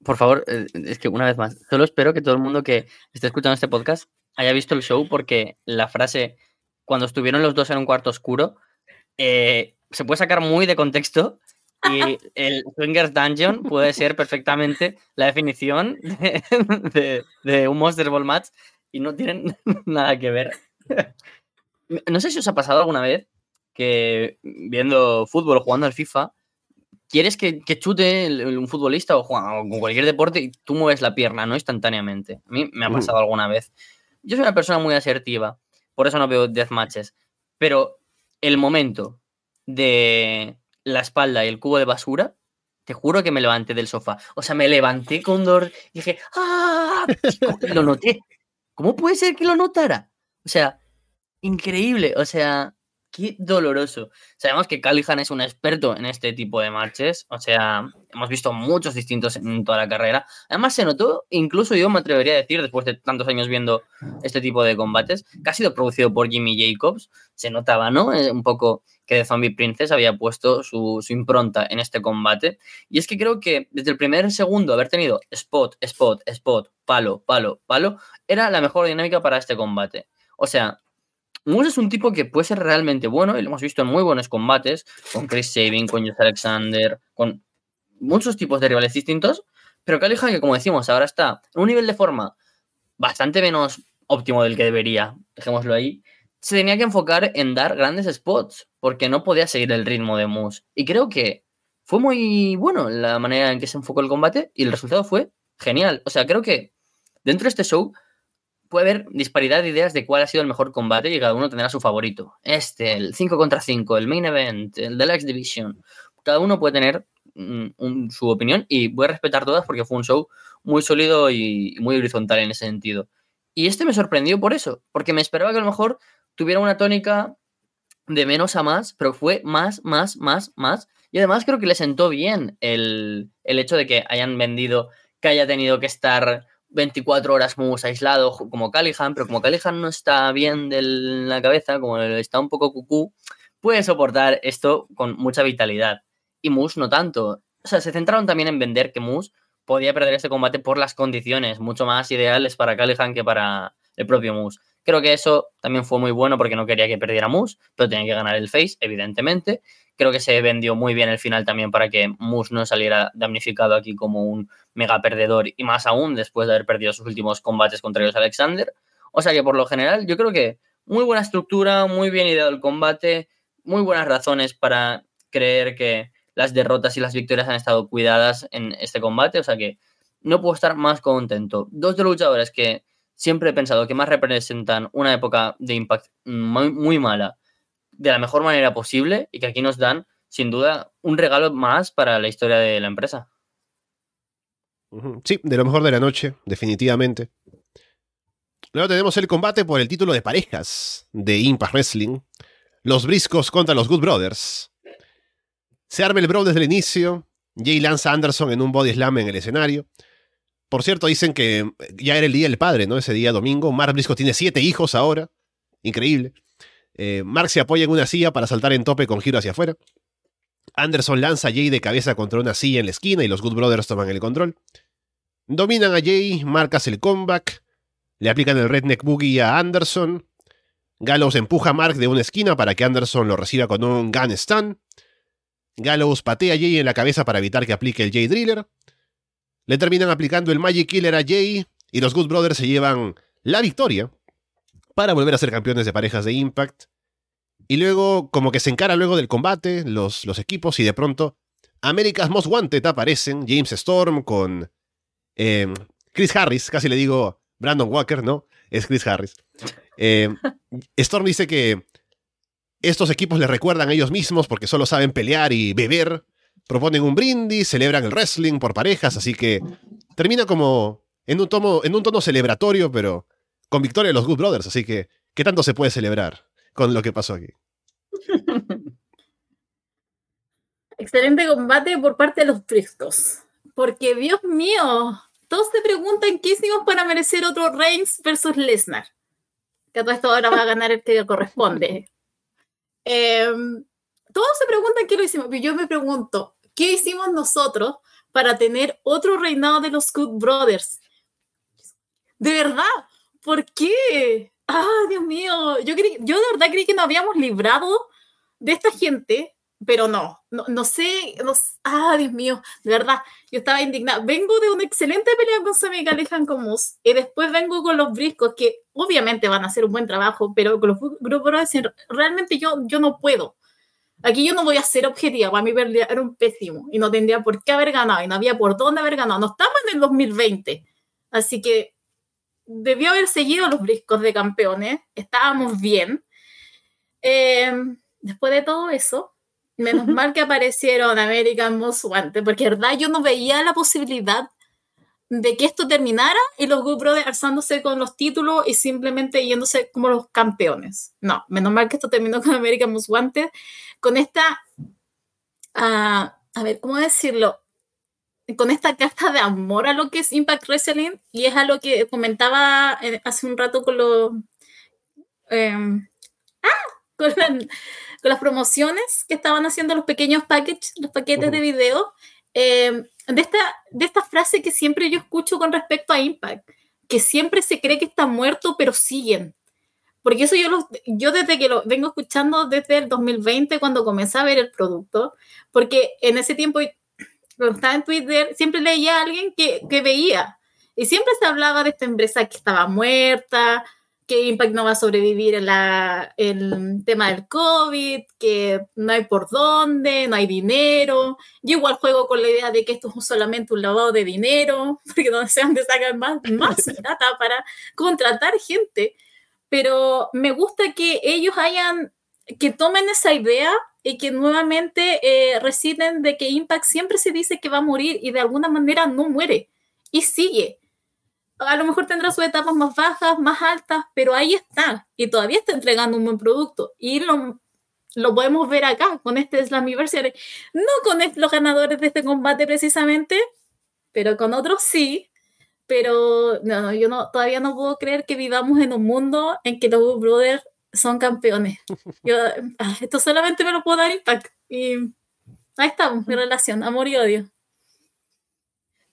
por favor, eh, es que una vez más, solo espero que todo el mundo que esté escuchando este podcast haya visto el show porque la frase cuando estuvieron los dos en un cuarto oscuro eh, se puede sacar muy de contexto y el Swingers Dungeon puede ser perfectamente la definición de, de, de un Monster Ball match y no tienen nada que ver. No sé si os ha pasado alguna vez que viendo fútbol o jugando al FIFA quieres que, que chute un futbolista o, juega, o, cualquier deporte y tú mueves la pierna, ¿no? Instantáneamente. A mí me ha pasado uh. alguna vez. Yo soy una persona muy asertiva, por eso no veo deathmatches. Pero el momento de la espalda y el cubo de basura, te juro que me levanté del sofá. O sea, me levanté con dolor y dije, ¡ah! lo noté. ¿Cómo puede ser que lo notara? O sea, increíble. O sea, qué doloroso. Sabemos que Callihan es un experto en este tipo de marches, o sea, hemos visto muchos distintos en toda la carrera. Además, se notó, incluso yo me atrevería a decir, después de tantos años viendo este tipo de combates, que ha sido producido por Jimmy Jacobs. Se notaba, ¿no? Eh, un poco que The Zombie Princess había puesto su, su, impronta en este combate. Y es que creo que desde el primer segundo haber tenido spot, spot, spot, palo, palo, palo, era la mejor dinámica para este combate. O sea, Moose es un tipo que puede ser realmente bueno y lo hemos visto en muy buenos combates con Chris Sabin, con Josh Alexander, con muchos tipos de rivales distintos, pero Callihan que como decimos ahora está en un nivel de forma bastante menos óptimo del que debería, dejémoslo ahí, se tenía que enfocar en dar grandes spots porque no podía seguir el ritmo de Moose. Y creo que fue muy bueno la manera en que se enfocó el combate y el resultado fue genial. O sea, creo que dentro de este show puede haber disparidad de ideas de cuál ha sido el mejor combate y cada uno tendrá su favorito. Este, el 5 contra 5, el main event, el de la X Division. Cada uno puede tener mm, su opinión y voy a respetar todas porque fue un show muy sólido y muy horizontal en ese sentido. Y este me sorprendió por eso, porque me esperaba que a lo mejor tuviera una tónica de menos a más, pero fue más, más, más, más. Y además creo que le sentó bien el, el hecho de que hayan vendido, que haya tenido que estar 24 horas muy aislado como Callihan, pero como Callihan no está bien de la cabeza, como está un poco cucú, puede soportar esto con mucha vitalidad. Y Moose no tanto. O sea, se centraron también en vender que Moose podía perder este combate por las condiciones mucho más ideales para Callihan que para el propio Moose. Creo que eso también fue muy bueno porque no quería que perdiera Moose, pero tenía que ganar el face, evidentemente. Creo que se vendió muy bien el final también para que Moose no saliera damnificado aquí como un mega perdedor y más aún después de haber perdido sus últimos combates contra ellos Alexander. O sea que por lo general yo creo que muy buena estructura, muy bien ideado el combate, muy buenas razones para creer que las derrotas y las victorias han estado cuidadas en este combate. O sea que no puedo estar más contento. Dos de los luchadores que siempre he pensado que más representan una época de Impact muy, muy mala de la mejor manera posible y que aquí nos dan, sin duda, un regalo más para la historia de la empresa. Sí, de lo mejor de la noche, definitivamente. Luego tenemos el combate por el título de parejas de Impact Wrestling. Los Briscos contra los Good Brothers. Se arma el brawl desde el inicio. Jay lanza Anderson en un body slam en el escenario. Por cierto, dicen que ya era el día del padre, ¿no? Ese día domingo. Mark Briscoe tiene siete hijos ahora. Increíble. Eh, Mark se apoya en una silla para saltar en tope con giro hacia afuera. Anderson lanza a Jay de cabeza contra una silla en la esquina y los Good Brothers toman el control. Dominan a Jay, Mark hace el comeback. Le aplican el Redneck Boogie a Anderson. Gallows empuja a Mark de una esquina para que Anderson lo reciba con un gun stun. Gallows patea a Jay en la cabeza para evitar que aplique el Jay Driller. Le terminan aplicando el Magic Killer a Jay y los Good Brothers se llevan la victoria para volver a ser campeones de parejas de Impact. Y luego, como que se encara luego del combate, los, los equipos, y de pronto, America's Most Wanted aparecen, James Storm con em, Chris Harris, casi le digo Brandon Walker, ¿no? Es Chris Harris. Em, Storm dice que estos equipos le recuerdan a ellos mismos porque solo saben pelear y beber proponen un brindis, celebran el wrestling por parejas, así que termina como en un, tomo, en un tono celebratorio, pero con victoria de los Good Brothers, así que ¿qué tanto se puede celebrar con lo que pasó aquí? Excelente combate por parte de los Tristos, porque Dios mío, todos se preguntan qué hicimos para merecer otro Reigns versus Lesnar. Que a todo esto ahora va a ganar el que corresponde. Em, todos se preguntan qué lo hicimos, pero yo me pregunto, ¿Qué hicimos nosotros para tener otro reinado de los Good Brothers? De verdad, ¿por qué? Ah, Dios mío, yo, yo de verdad creí que nos habíamos librado de esta gente, pero no, no, sé, ah, Dios mío, de verdad, yo estaba indignada. Vengo de una excelente pelea con Sammy Callihan con y después vengo con los briscos, que obviamente van a hacer un buen trabajo, pero con los Brothers realmente yo, yo no puedo. Aquí yo no voy a ser objetiva, para mí era un pésimo y no tendría por qué haber ganado y no había por dónde haber ganado. No estamos en el 2020, así que debió haber seguido los briscos de campeones, estábamos bien. Em, después de todo eso, menos mal que aparecieron American Most Wanted, porque verdad yo no veía la posibilidad de que esto terminara y los Good Brothers alzándose con los títulos y simplemente yéndose como los campeones. No, menos mal que esto terminó con American Most Wanted, con esta, ah, a ver, ¿cómo decirlo? Con esta carta de amor a lo que es Impact Wrestling y es a lo que comentaba eh, hace un rato con los... Em, ah, con, las promociones que estaban haciendo los pequeños los paquetes de video. Eh, de esta, de esta frase que siempre yo escucho con respecto a Impact, que siempre se cree que está muerto, pero siguen. Porque eso yo, lo, yo desde que lo vengo escuchando desde el 2020, cuando comencé a ver el producto, porque en ese tiempo, cuando estaba en Twitter, siempre leía a alguien que, que veía. Y siempre se hablaba de esta empresa que estaba muerta, que Impact no va a sobrevivir en la, el tema del COVID, que no hay por dónde, no hay dinero. Yo igual juego con la idea de que esto es solamente un lavado de dinero, porque no sé dónde sacan más, más plata para contratar gente. Pero me gusta que ellos hayan, que tomen esa idea y que nuevamente eh, residen de que Impact siempre se dice que va a morir y de alguna manera no muere y sigue a lo mejor tendrá sus etapas más bajas, más altas, pero ahí está y todavía está entregando un buen producto. Y lo, lo podemos ver acá con este Slammiversary. No con los ganadores de este combate precisamente, pero con otros sí. Pero no, yo no, todavía no puedo creer que vivamos en un mundo en que los Brothers son campeones. Yo, ah, esto solamente me lo puedo dar Impact. Y ahí estamos, mi relación, amor y odio.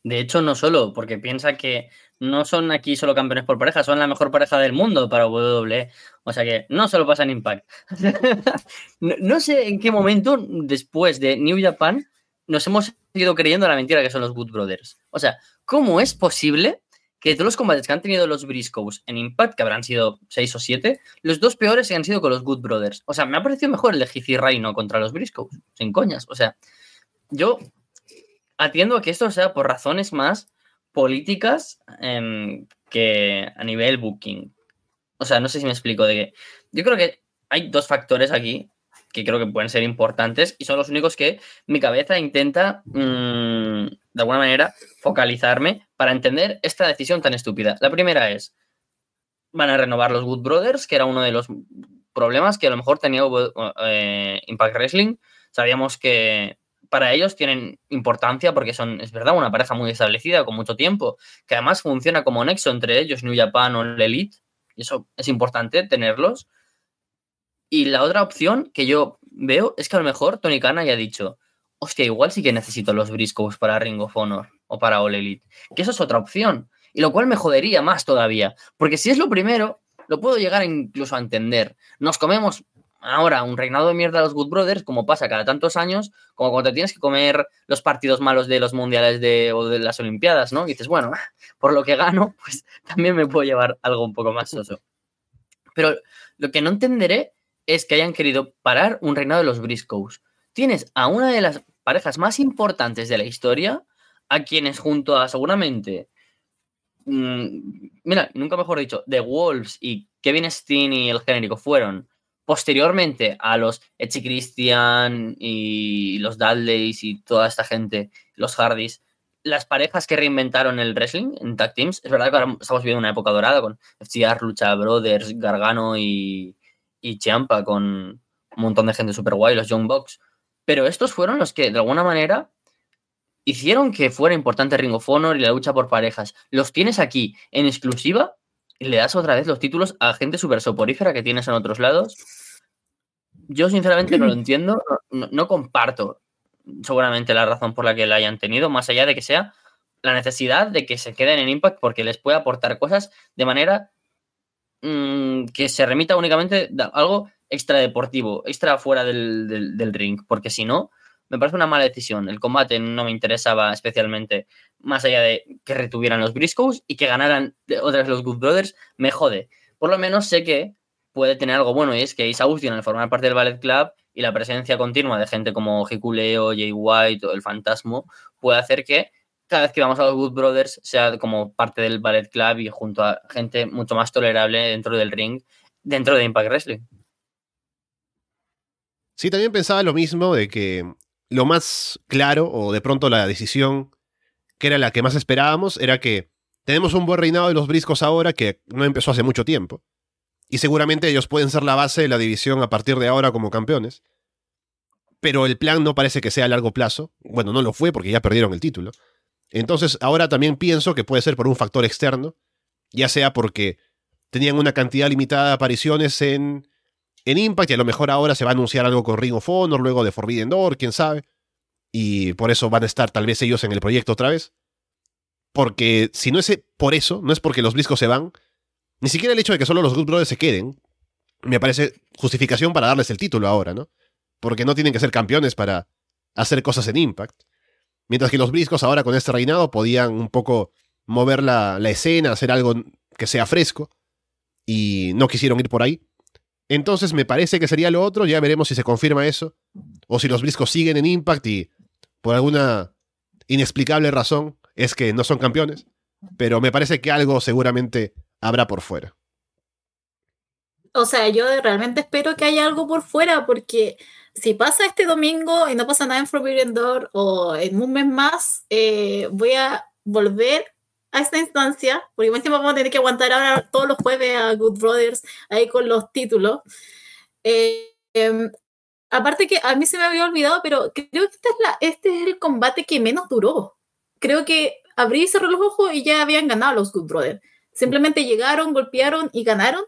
De hecho, no solo, porque piensa que no son aquí solo campeones por pareja, son la mejor pareja del mundo para WWE. O sea que no solo pasa en Impact. no, sé en qué momento, después de New Japan, nos hemos ido creyendo la mentira que son los Good Brothers. O sea, ¿cómo es posible que todos los combates que han tenido los Briscoes en Impact, que habrán sido seis o siete, los dos peores han sido con los Good Brothers? O sea, me ha parecido mejor el de Hizi Reino contra los Briscoes, sin coñas. O sea, yo atiendo a que esto sea por razones más políticas em, que a nivel booking. O sea, no sé si me explico de que yo creo que hay dos factores aquí que creo que pueden ser importantes y son los únicos que mi cabeza intenta mm, de alguna manera focalizarme para entender esta decisión tan estúpida. La primera es, van a renovar los Good Brothers, que era uno de los problemas que a lo mejor tenía eh, Impact Wrestling. Sabíamos que para ellos tienen importancia porque son, es verdad, una pareja muy establecida con mucho tiempo, que además funciona como nexo entre ellos, New Japan o el Elite, y eso es importante tenerlos. Y la otra opción que yo veo es que a lo mejor Tony Khan haya dicho, hostia, igual sí que necesito los Briscoes para Ring of Honor o para All Elite, que eso es otra opción, y lo cual me jodería más todavía, porque si es lo primero, lo puedo llegar incluso a entender. Nos comemos ahora un reinado de mierda a los Good Brothers, como pasa cada tantos años, como cuando te tienes que comer los partidos malos de los mundiales de, o de las Olimpiadas, ¿no? Y dices, bueno, por lo que gano, pues también me puedo llevar algo un poco más soso. Pero lo que no entenderé es que hayan querido parar un reinado de los Briscoes. Tienes a una de las parejas más importantes de la historia, a quienes junto a seguramente, mm, mira, nunca mejor dicho, The Wolves y Kevin Steen y el genérico fueron posteriormente a los Echi Christian y los Dudleys y toda esta gente, los Hardys, las parejas que reinventaron el wrestling en tag teams, es verdad que ahora estamos viviendo una época dorada con FTR, Lucha Brothers, Gargano y, y Ciampa, con un montón de gente super guay, los Young Bucks. Pero estos fueron los que, de alguna manera, hicieron que fuera importante Ring of Honor y la lucha por parejas. Los tienes aquí en exclusiva y le das otra vez los títulos a gente súper soporífera que tienes en otros lados. Yo sinceramente no lo entiendo, no, comparto seguramente la razón por la que la hayan tenido, más allá de que sea la necesidad de que se queden en Impact porque les puede aportar cosas de manera mm, que se remita únicamente a algo extra deportivo, extra fuera del ring, porque si no, me parece una mala decisión. El combate no me interesaba especialmente, más allá de que retuvieran los Briscoes y que ganaran otra vez los Good Brothers, me jode. Por lo menos sé que puede tener algo bueno y es que Austin al formar parte del Ballet Club y la presencia continua de gente como Hikuleo, Jay White o el Fantasmo puede hacer que cada vez que vamos a los Good Brothers sea como parte del Ballet Club y junto a gente mucho más tolerable dentro del ring, dentro de Impact Wrestling. Sí, también pensaba lo mismo de que lo más claro, o de pronto la decisión que era la que más esperábamos, era que tenemos un buen reinado de los briscos ahora que no empezó hace mucho tiempo. Y seguramente ellos pueden ser la base de la división a partir de ahora como campeones. Pero el plan no parece que sea a largo plazo. Bueno, no lo fue porque ya perdieron el título. Entonces ahora también pienso que puede ser por un factor externo, ya sea porque tenían una cantidad limitada de apariciones en en Impact y a lo mejor ahora se va a anunciar algo con Ring of Honor, luego de Forbidden Door, quién sabe. Y por eso van a estar tal vez ellos en el proyecto otra vez. Porque si no es por eso, no es porque los Briscos se van, ni siquiera el hecho de que solo los Good Brothers se queden, me parece justificación para darles el título ahora, ¿no? Porque no tienen que ser campeones para hacer cosas en Impact. Mientras que los briscos ahora con este reinado podían un poco mover la, la escena, hacer algo que sea fresco. Y no quisieron ir por ahí. Entonces me parece que sería lo otro, ya veremos si se confirma eso. O si los briscos siguen en Impact y por alguna inexplicable razón es que no son campeones. Pero me parece que algo seguramente habrá por fuera. O sea, yo realmente espero que haya algo por fuera, porque si pasa este domingo y no pasa nada en Forbidden Door o en un mes más, eh, voy a volver a esta instancia, porque encima vamos a tener que aguantar ahora todos los jueves a Good Brothers ahí con los títulos. Eh, em, aparte que a mí se me había olvidado, pero creo que esta este es el combate que menos duró. Creo que abrí y cerré los ojos y ya habían ganado los Good Brothers. Simplemente llegaron, golpearon y ganaron.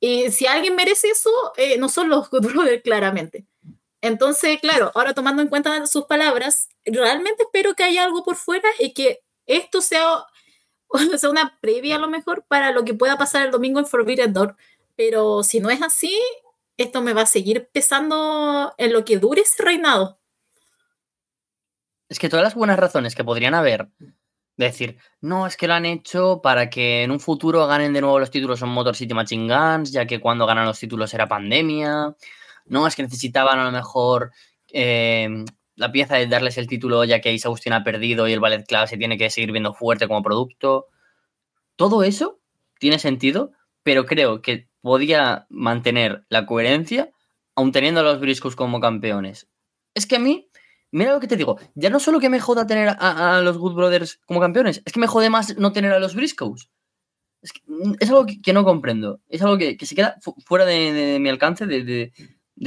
Y si alguien merece eso, eh, no son los Good Brothers, claramente. Entonces, claro, ahora tomando en cuenta sus palabras, realmente espero que haya algo por fuera y que esto sea, una previa a lo mejor para lo que pueda pasar el domingo en Forbidden Door. Pero si no es así, esto me va a seguir pesando en lo que dure ese reinado. Es que todas las buenas razones que podrían haber decir, no, es que lo han hecho para que en un futuro ganen de nuevo los títulos en Motor City Machine Guns, ya que cuando ganan los títulos era pandemia. No, es que necesitaban a lo mejor eh, la pieza de darles el título, ya que Isa Agustín ha perdido y el Ballet Club se tiene que seguir viendo fuerte como producto. Todo eso tiene sentido, pero creo que podía mantener la coherencia aun teniendo a los Briscoes como campeones. Es que a mí Mira lo que te digo, ya no solo que me joda tener a, los Good Brothers como campeones, es que me jode más no tener a los Briscoes. Es, mm, algo que, no comprendo, es algo que, se queda fuera de, mi alcance de,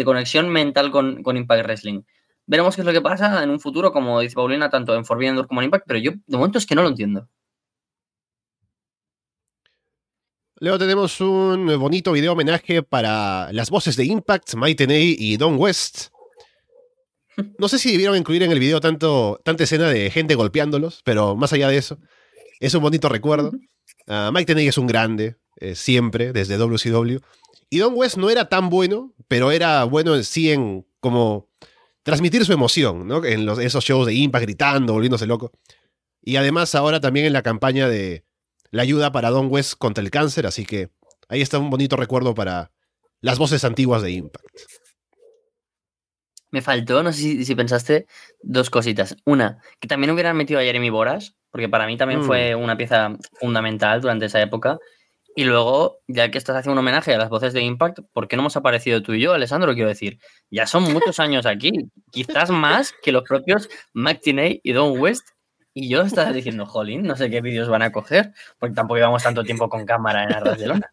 conexión mental con, Impact Wrestling. Veremos qué es lo que pasa en un futuro, como dice Paulina, tanto en Forbidden Door como en Impact, pero yo de momento es que no lo entiendo. Luego tenemos un bonito video homenaje para las voces de Impact, Mighty Ney y Don West. No sé si debieron incluir en el video tanto, tanta escena de gente golpeándolos, pero más allá de eso, es un bonito recuerdo. Uh, Mike Tenay es un grande, eh, siempre, desde WCW. Y Don West no era tan bueno, pero era bueno en sí en como transmitir su emoción, ¿no? En los, esos shows de Impact gritando, volviéndose loco. Y además ahora también en la campaña de la ayuda para Don West contra el cáncer, así que ahí está un bonito recuerdo para las voces antiguas de Impact. Me faltó, no sé si, pensaste, dos cositas. Una, que también hubieran metido a Jeremy Boras, porque para mí también fue mm. una pieza fundamental durante esa época. Y luego, ya que estás haciendo un homenaje a las voces de Impact, ¿por qué no hemos aparecido tú y yo, Alessandro? Quiero decir, ya son muchos años aquí, quizás más que los propios McTinney y Don West. Y yo estaba diciendo, jolín, no sé qué vídeos van a coger, porque tampoco llevamos tanto tiempo con cámara en Barcelona.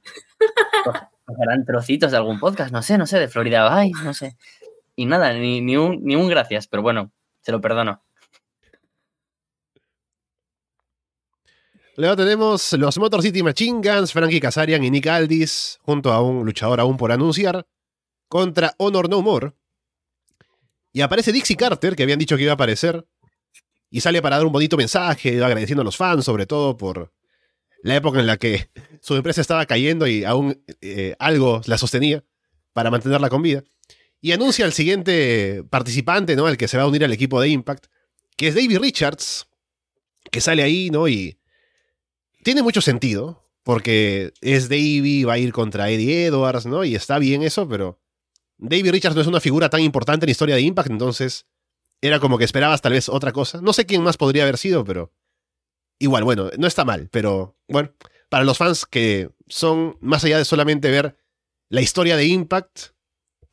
Cogerán trocitos de algún podcast, no sé, no sé, de Florida Vice, no sé. Y nada, ni, ni, un, ni un gracias, pero bueno, se lo perdono. Luego tenemos los Motor City Machine Guns, Frankie Kazarian y Nick Aldis, junto a un luchador aún por anunciar, contra Honor No More. Y aparece Dixie Carter, que habían dicho que iba a aparecer, y sale para dar un bonito mensaje, agradeciendo a los fans, sobre todo por la época en la que su empresa estaba cayendo y aún eh, algo la sostenía para mantenerla con vida. Y anuncia al siguiente participante, ¿no? El que se va a unir al equipo de Impact, que es David Richards, que sale ahí, ¿no? Y tiene mucho sentido, porque es Davey, va a ir contra Eddie Edwards, ¿no? Y está bien eso, pero David Richards no es una figura tan importante en la historia de Impact, entonces era como que esperabas tal vez otra cosa. No sé quién más podría haber sido, pero igual, bueno, no está mal, pero bueno, para los fans que son más allá de solamente ver la historia de Impact,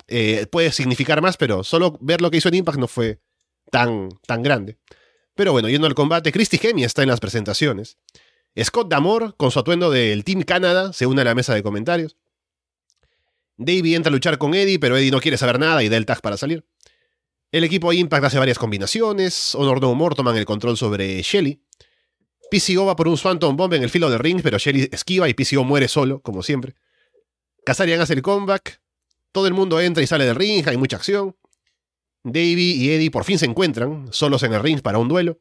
eh, puede significar más, pero solo ver lo que hizo en Impact no fue tan, tan grande. Pero bueno, yendo al combate, Christy Hemi está en las presentaciones. Scott Damore, con su atuendo del Team Canada, se une a la mesa de comentarios. Davey entra a luchar con Eddie, pero Eddie no quiere saber nada y da el tag para salir. El equipo Impact hace varias combinaciones. Honor No Humor toman el control sobre Shelly. PCO va por un Swanton Bomb en el filo del ring, pero Shelly esquiva y PCO muere solo, como siempre. Kazarian hace el comeback. Todo el mundo entra y sale del ring, hay mucha acción. Davey y Eddie por fin se encuentran, solos en el ring para un duelo.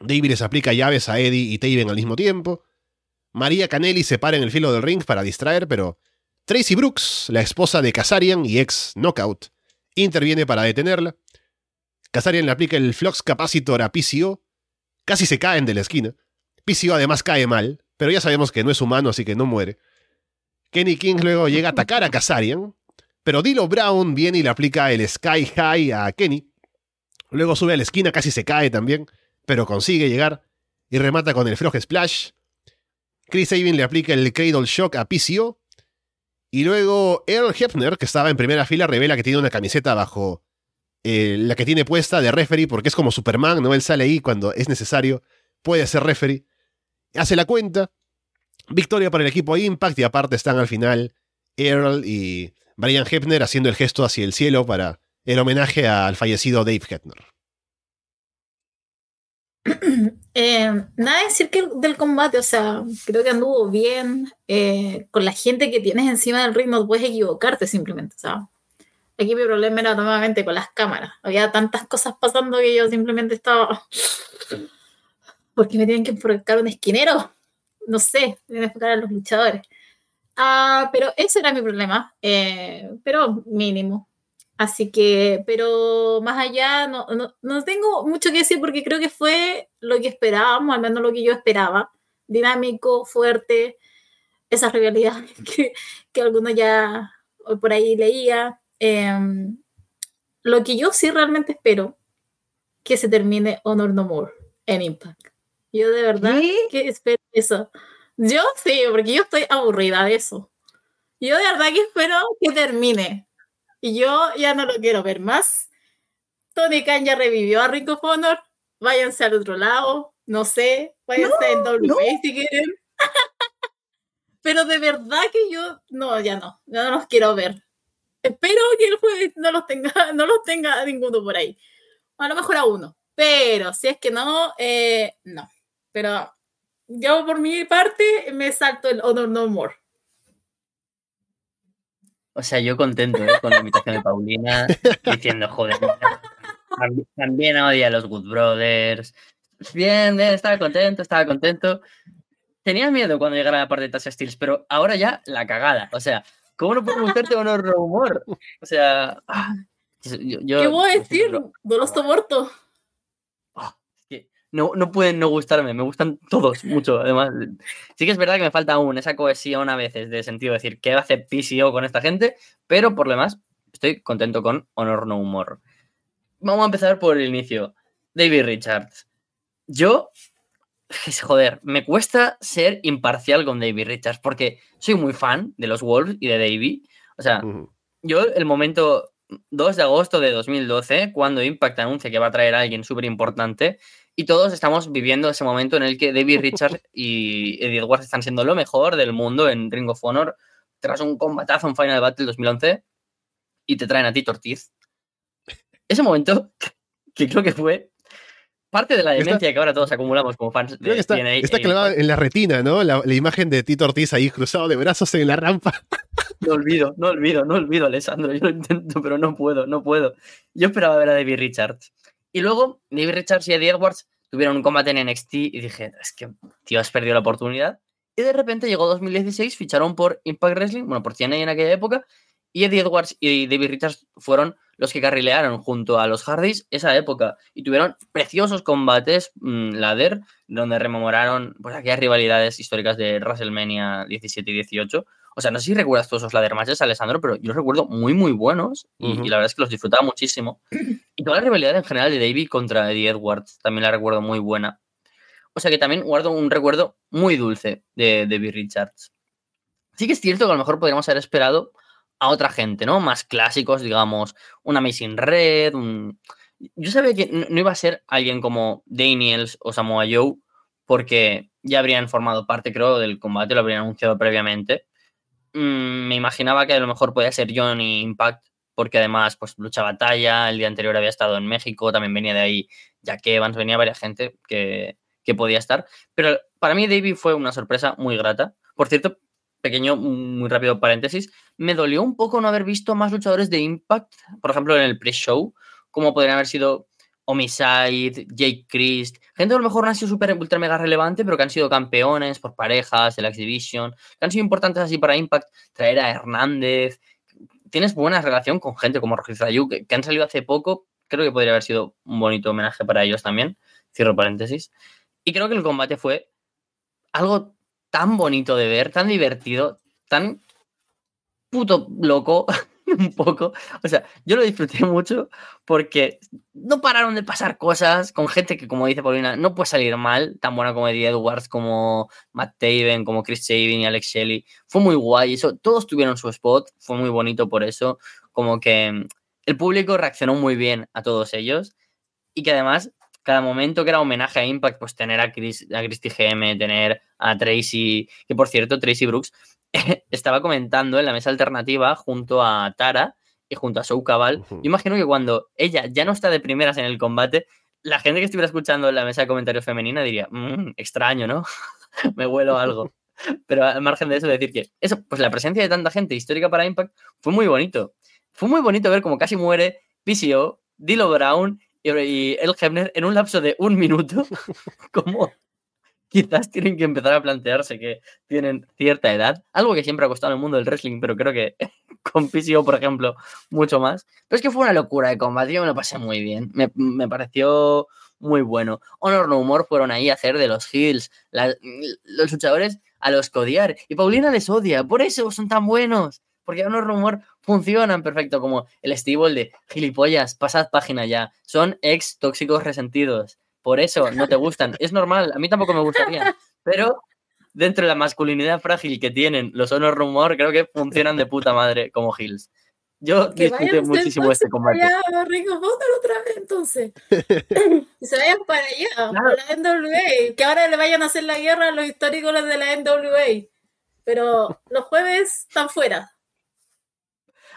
Davey les aplica llaves a Eddie y Taven al mismo tiempo. María Canelli se para en el filo del ring para distraer, pero Tracy Brooks, la esposa de Kazarian y ex Knockout, interviene para detenerla. Kazarian le aplica el Flux Capacitor a PCO, casi se caen de la esquina. PCO además cae mal, pero ya sabemos que no es humano, así que no muere. Kenny King luego llega a atacar a Kazarian, pero Dilo Brown viene y le aplica el Sky High a Kenny. Luego sube a la esquina, casi se cae también, pero consigue llegar y remata con el Frog Splash. Chris Sabin le aplica el Cradle Shock a PCO. Y luego Earl Hefner, que estaba en primera fila, revela que tiene una camiseta bajo eh, la que tiene puesta de referee, porque es como Superman, ¿no? Él sale ahí cuando es necesario, puede ser referee. Hace la cuenta. Victoria para el equipo Impact y aparte están al final Earl y Brian Hefner haciendo el gesto hacia el cielo para el homenaje al fallecido Dave Hefner. Eh, nada decir que del combate, o sea, creo que anduvo bien. Eh, con la gente que tienes encima del ring no puedes equivocarte simplemente, o sea. Aquí mi problema era nuevamente con las cámaras. Había tantas cosas pasando que yo simplemente estaba. Porque me tienen que enfocar un esquinero. No sé, tienen que enfocar a los luchadores. Ah, pero ese era mi problema. Eh, pero mínimo. Así que, pero más allá, no, no, tengo mucho que decir porque creo que fue lo que esperábamos, al menos lo que yo esperaba. Dinámico, fuerte, esas rivalidades que, que algunos ya por ahí leía. Em, lo que yo sí realmente espero, que se termine Honor No More en Impact. Yo de verdad que espero eso. Yo sí, porque yo estoy aburrida de eso. Yo de verdad que espero que termine y yo ya no lo quiero ver más. Tony Khan ya revivió a Ring of Honor. Váyanse al otro lado. No sé. Váyanse en WWE si quieren. Pero de verdad que yo. No, ya no. Ya no los quiero ver. Espero que el jueves no los tenga, no los tenga ninguno por ahí. A lo mejor a uno. Pero si es que no, eh, no. Pero yo por mi parte me salto el Honor No More. O sea, yo contento ¿eh? con la invitación de Paulina, diciendo, joder, también odia a los Good Brothers. Bien, bien, estaba contento, estaba contento. Tenía miedo cuando llegara la parte de Tasha Steels, pero ahora ya la cagada. O sea, ¿cómo no puedo gustarte un humor? O sea, ah, yo, ¿qué voy a decir? No los muerto no, no pueden no gustarme, me gustan todos mucho, además. Sí que es verdad que me falta aún esa cohesión a veces, de sentido de decir, ¿qué hace PCO con esta gente? Pero por lo demás, estoy contento con Honor No Humor. Vamos a empezar por el inicio. David Richards. Yo, joder, me cuesta ser imparcial con David Richards porque soy muy fan de los Wolves y de David. O sea, yo el momento 2 de agosto de 2012, cuando Impact anuncia que va a traer a alguien súper importante, y todos estamos viviendo ese momento en el que David Richards y Eddie Edwards están siendo lo mejor del mundo en Ring of Honor tras un combatazo en Final Battle 2011 y te traen a ti Ortiz. Ese momento, que creo que fue parte de la demencia que ahora todos acumulamos como fans de está, Está clavada en la retina, ¿no? La, imagen de Tito Ortiz ahí cruzado de brazos en la rampa. No olvido, no olvido, no olvido, Alessandro. Yo lo intento, pero no puedo, no puedo. Yo esperaba ver a David Richards. Y luego David Richards y Eddie Edwards tuvieron un combate en NXT y dije, es que, tío, has perdido la oportunidad. Y de repente llegó 2016, ficharon por Impact Wrestling, bueno, por TNA en aquella época, y Eddie Edwards y David Richards fueron los que carrilearon junto a los Hardys esa época y tuvieron preciosos combates mmm, ladder donde rememoraron pues, aquellas rivalidades históricas de WrestleMania 17 y 18 o sea, no sé si recuerdas todos esos ladder matches, Alessandro, pero yo los recuerdo muy, muy buenos y, la verdad es que los disfrutaba muchísimo. Y toda la rivalidad en general de David contra Eddie Edwards también la recuerdo muy buena. O sea que también guardo un recuerdo muy dulce de David Richards. Sí que es cierto que a lo mejor podríamos haber esperado a otra gente, ¿no? Más clásicos, digamos, un Amazing Red, un... Yo sabía que no iba a ser alguien como Daniels o Samoa Joe, porque ya habrían formado parte, creo, del combate, lo habrían anunciado previamente. Mm, me imaginaba que a lo mejor podía ser Johnny Impact, porque además pues lucha batalla, el día anterior había estado en México, también venía de ahí Jack Evans, venía varias gente que, que podía estar. Pero para mí David fue una sorpresa muy grata. Por cierto, pequeño, muy rápido paréntesis, me dolió un poco no haber visto más luchadores de Impact, por ejemplo, en el pre-show, como podrían haber sido Homicide, Jake Christ, gente que a lo mejor no ha sido súper ultra mega relevante, pero que han sido campeones por parejas de la Exhibition, que han sido importantes así para Impact, traer a Hernández. Tienes buena relación con gente como Rayu, que, que han salido hace poco, creo que podría haber sido un bonito homenaje para ellos también, cierro paréntesis. Y creo que el combate fue algo tan bonito de ver, tan divertido, tan puto loco, un poco. O sea, yo lo disfruté mucho porque no pararon de pasar cosas con gente que, como dice Paulina, no puede salir mal, tan buena como Eddie Edwards, como Matt Taven, como Chris Sabin y Alex Shelley. Fue muy guay, eso, todos tuvieron su spot, fue muy bonito por eso, como que el público reaccionó muy bien a todos ellos y que además cada momento que era homenaje a Impact, pues tener a Chris, a Christy GM, tener a Tracy, que por cierto, Tracy Brooks estaba comentando en la mesa alternativa junto a Tara y junto a Sou Cabal. Yo imagino que cuando ella ya no está de primeras en el combate, la gente que estuviera escuchando en la mesa de comentarios femenina diría, "Mm, extraño, ¿no? Me huelo algo. Pero al margen de eso, decir que eso, pues la presencia de tanta gente histórica para Impact fue muy bonito. Fue muy bonito ver cómo casi muere PCO, Dilo Brown y, y El Hebner en un lapso de un minuto. como quizás tienen que empezar a plantearse que tienen cierta edad. Algo que siempre ha costado en el mundo del wrestling, pero creo que con PCO, por ejemplo, mucho más. Pero es que fue una locura de combate. Yo me lo pasé muy bien. Me, me pareció muy bueno. Honor No Humor fueron ahí a hacer de los heels, los luchadores a los que odiar. Y Paulina les odia, por eso son tan buenos. Porque Honor No Humor funcionan perfecto, como el Steve de gilipollas, pasad página ya. Son ex tóxicos resentidos. Por eso no te gustan. Es normal, a mí tampoco me gustaría. Pero dentro de la masculinidad frágil que tienen los Honor No Humor, creo que funcionan de puta madre como heels. Yo Que disfruté muchísimo este combate. allá otra vez, entonces. y se vayan para allá, Claro. por la NWA. Que ahora le vayan a hacer la guerra a los históricos de la NWA. Pero los jueves están fuera.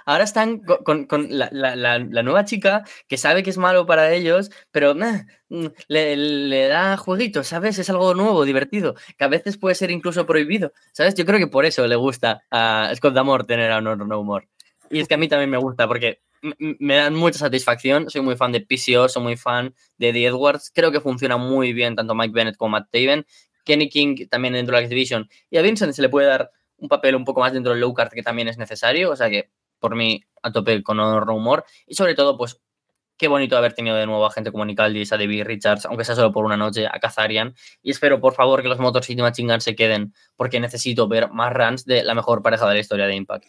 Ahora están co- con, la, nueva chica que sabe que es malo para ellos, pero mm, le, da jueguitos, ¿sabes? Es algo nuevo, divertido, que a veces puede ser incluso prohibido, ¿sabes? Yo creo que por eso le gusta a Scott Damore tener a Honor No Humor. Y es que a mí también me gusta porque me dan mucha satisfacción. Soy muy fan de PCO, soy muy fan de Eddie Edwards. Creo que funciona muy bien tanto Mike Bennett como Matt Taven. Kenny King también dentro de la X-Division. Y a Vincent se le puede dar un papel un poco más dentro del low card que también es necesario. O sea que por mí a tope con honor no humor. Y sobre todo, pues qué bonito haber tenido de nuevo a gente como Nicaldis, a David Richards, aunque sea solo por una noche, a Kazarian. Y espero, por favor, que los Motor City Machine Guns se queden, porque necesito ver más runs de la mejor pareja de la historia de Impact.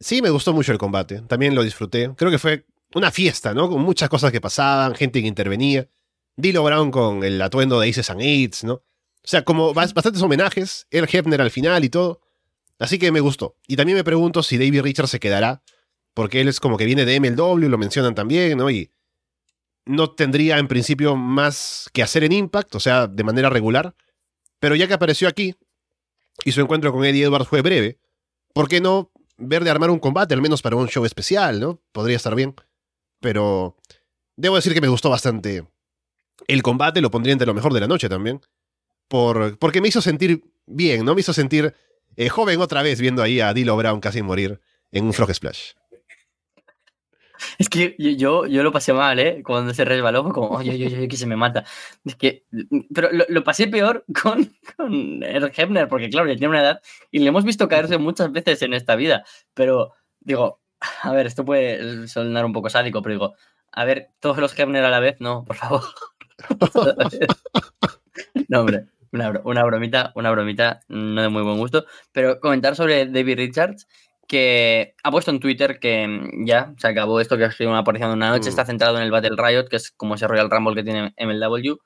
Sí, me gustó mucho el combate. También lo disfruté. Creo que fue una fiesta, ¿no? Con muchas cosas que pasaban, gente que intervenía. Dilo Brown con el atuendo de Aces and Eights, ¿no? O sea, como bas- bastantes homenajes. El Hefner al final y todo. Así que me gustó. Y también me pregunto si David Richards se quedará. Porque él es como que viene de MLW, lo mencionan también, ¿no? Y no tendría en principio más que hacer en Impact, o sea, de manera regular. Pero ya que apareció aquí y su encuentro con Eddie Edwards fue breve, ¿por qué no ver de armar un combate, al menos para un show especial, ¿no? Podría estar bien. Pero debo decir que me gustó bastante el combate, lo pondría entre lo mejor de la noche también. Por, porque me hizo sentir bien, ¿no? Me hizo sentir eh, joven otra vez viendo ahí a Dilo Brown casi morir en un Frog Splash. Es que yo, yo, yo lo pasé mal, ¿eh? Cuando se resbaló, fue como, oye, oye, oye, que se me mata. Es que, pero lo, lo pasé peor con, con el Hebner, porque claro, ya tiene una edad y le hemos visto caerse muchas veces en esta vida. Pero digo, a ver, esto puede sonar un poco sádico, pero digo, a ver, todos los Hebner a la vez, no, por favor. no, hombre, una, una bromita, una bromita no de muy buen gusto. Pero comentar sobre David Richards, que ha puesto en Twitter que mm, ya se acabó esto, que ha sido una aparición de una noche, Mm. está centrado en el Battle Riot, que es como ese Royal Rumble que tiene MLW.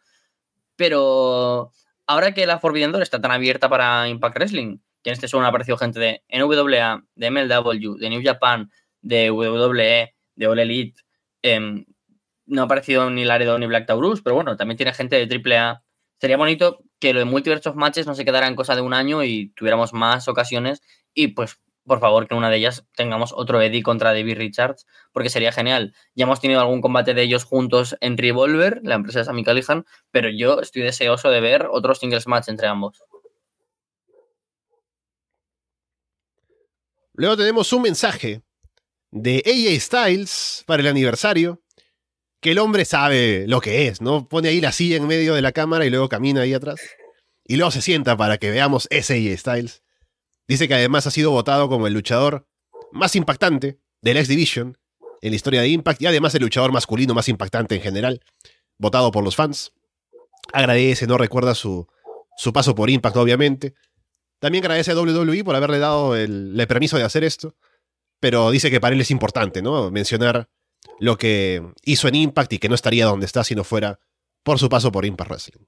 Pero ahora que la Forbidden Door está tan abierta para Impact Wrestling, que en este show han aparecido gente de NWA, de MLW, de New Japan, de WWE, de All Elite, em, no ha aparecido ni Laredo ni Black Taurus, pero bueno, también tiene gente de AAA. Sería bonito que lo de Multiverse of Matches no se quedara en cosa de un año y tuviéramos más ocasiones y pues por favor que en una de ellas tengamos otro Eddie contra David Richards porque sería genial. Ya hemos tenido algún combate de ellos juntos en Revolver, la empresa de Sammy Callihan, pero yo estoy deseoso de ver otros singles match entre ambos. Luego tenemos un mensaje de AJ Styles para el aniversario, que el hombre sabe lo que es, ¿no? Pone ahí la silla en medio de la cámara y luego camina ahí atrás. Y luego se sienta para que veamos ese Styles. Dice que además ha sido votado como el luchador más impactante de la X Division en la historia de Impact y además el luchador masculino más impactante en general, votado por los fans. Agradece, no recuerda su, su paso por Impact, obviamente. También agradece a WWE por haberle dado el permiso de hacer esto, pero dice que para él es importante, ¿no? Mencionar lo que hizo en Impact y que no estaría donde está si no fuera por su paso por Impact Wrestling.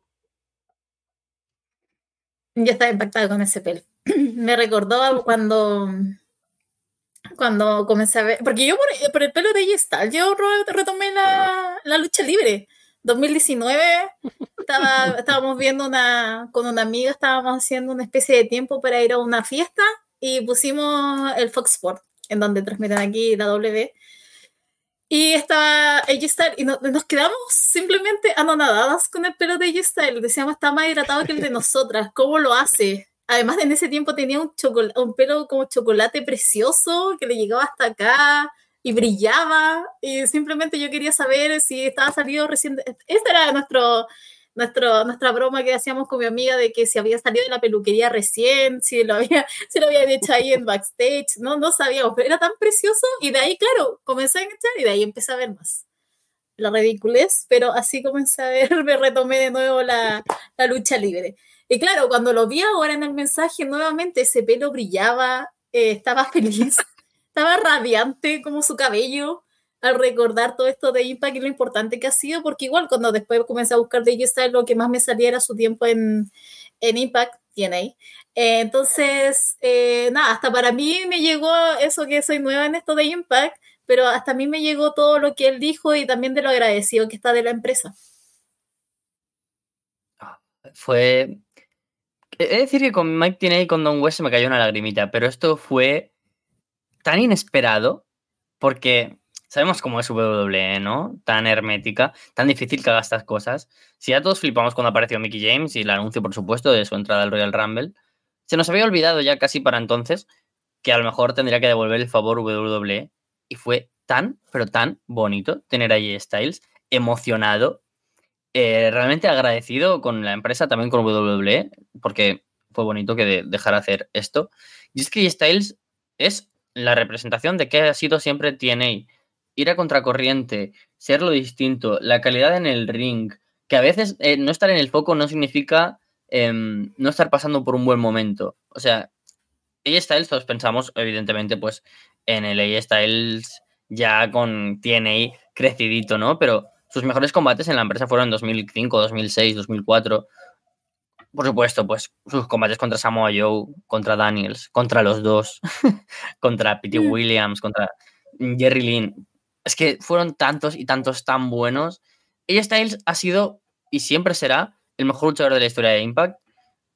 Ya estaba impactada con ese pelo. Me recordó cuando cuando comencé a ver, porque yo por, por el pelo de Gestal, yo retomé la, la, lucha libre. 2019 estaba, estábamos viendo una, con una amiga, estábamos haciendo una especie de tiempo para ir a una fiesta y pusimos el Fox Sport, en donde transmiten aquí la W. Y estaba G-Style y no, nos quedamos simplemente anonadadas con el pelo de G-Style. Decíamos, está más hidratado que el de nosotras. ¿Cómo lo hace? Además, en ese tiempo tenía un, un pelo como chocolate precioso que le llegaba hasta acá y brillaba. Y simplemente yo quería saber si estaba salido recién. Esta era nuestro, nuestro, nuestra broma que hacíamos con mi amiga de que si había salido de la peluquería recién, si lo había, si lo habían hecho ahí en backstage. No, no sabíamos, pero era tan precioso. Y de ahí, claro, comencé a echar y de ahí empecé a ver más la ridiculez, pero así comencé a ver, me retomé de nuevo la, la lucha libre. Y claro, cuando lo vi ahora en el mensaje, nuevamente ese pelo brillaba, eh, estaba feliz, estaba radiante como su cabello al recordar todo esto de Impact y lo importante que ha sido, porque igual cuando después comencé a buscar de Style, lo que más me salía era su tiempo en, en Impact, TNA. Eh, entonces, eh, nada, hasta para mí me llegó eso que soy nueva en esto de Impact, pero hasta a mí me llegó todo lo que él dijo y también de lo agradecido que está de la empresa. Fue He de decir que con Mike Tiney y con Don West se me cayó una lagrimita, pero esto fue tan inesperado porque sabemos cómo es WWE, ¿no? Tan hermética, tan difícil que haga estas cosas. Si ya todos flipamos cuando apareció Mickey James y el anuncio, por supuesto, de su entrada al Royal Rumble, se nos había olvidado ya casi para entonces que a lo mejor tendría que devolver el favor WWE y fue tan, pero tan bonito tener ahí Styles emocionado eh, realmente agradecido con la empresa, también con WWE, porque fue bonito que dejara hacer esto. Y es que Styles es la representación de que ha sido siempre TNA. Ir a contracorriente, ser lo distinto, la calidad en el ring, que a veces eh, no estar en el foco no significa em, no estar pasando por un buen momento. O sea, AJ Styles, todos pensamos, evidentemente, pues en el AJ Styles ya con TNA crecidito, ¿no? Pero sus mejores combates en la empresa fueron en 2005, 2006, 2004. Por supuesto, pues sus combates contra Samoa Joe, contra Daniels, contra los dos, contra Pete mm. Williams, contra Jerry Lynn. Es que fueron tantos y tantos tan buenos. Ella Styles ha sido y siempre será el mejor luchador de la historia de Impact.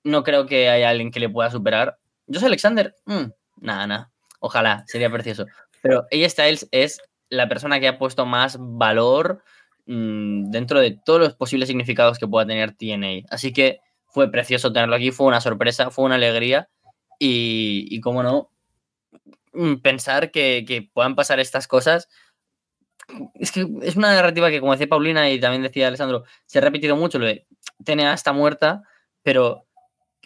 No creo que haya alguien que le pueda superar. Yo soy Alexander, mm, nada, nada. Ojalá, sería precioso. Pero ella Styles es la persona que ha puesto más valor, Mm, dentro de todos los posibles significados que pueda tener TNA. Así que fue precioso tenerlo aquí, fue una sorpresa, fue una alegría y, y cómo no, mm, pensar que, puedan pasar estas cosas. Es que es una narrativa que, como decía Paulina y también decía Alessandro, se ha repetido mucho, lo de TNA está muerta, pero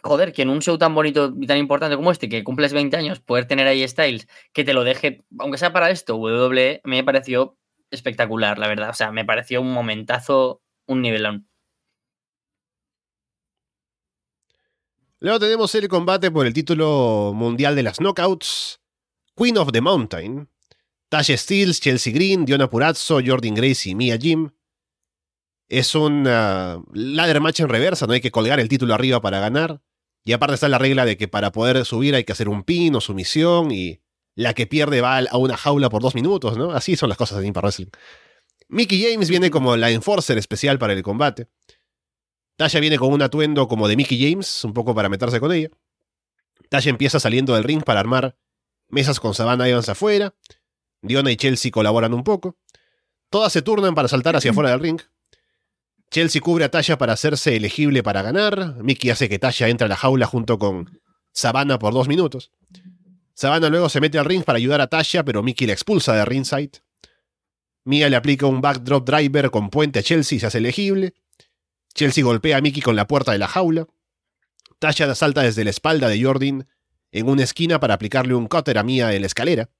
joder, que en un show tan bonito y tan importante como este, que cumples 20 años, poder tener ahí Styles, que te lo deje, aunque sea para esto, WWE, me pareció espectacular, la verdad. O sea, me pareció un momentazo, un nivelón. Luego tenemos el combate por el título mundial de las Knockouts. Queen of the Mountain. Tasha Steels, Chelsea Green, Diona Purazzo, Jordan Grace y Mia Jim. Es un ladder match en reversa, no hay que colgar el título arriba para ganar. Y aparte está la regla de que para poder subir hay que hacer un pin o sumisión y la que pierde va a una jaula por dos minutos, ¿no? Así son las cosas en Impact Wrestling. Mickey James viene como la enforcer especial para el combate. Tasha viene con un atuendo como de Mickey James, un poco para meterse con ella. Tasha empieza saliendo del ring para armar mesas con Savannah Evans afuera. Diona y Chelsea colaboran un poco. Todas se turnan para saltar hacia afuera del ring. Chelsea cubre a Tasha para hacerse elegible para ganar. Mickey hace que Tasha entre a la jaula junto con Savannah por dos minutos. Savannah luego se mete al ring para ayudar a Tasha, pero Mickey la expulsa de ringside. Mia le aplica un backdrop driver con puente a Chelsea y se hace elegible. Chelsea golpea a Mickey con la puerta de la jaula. Tasha salta desde la espalda de Jordan en una esquina para aplicarle un cutter a Mia en la escalera.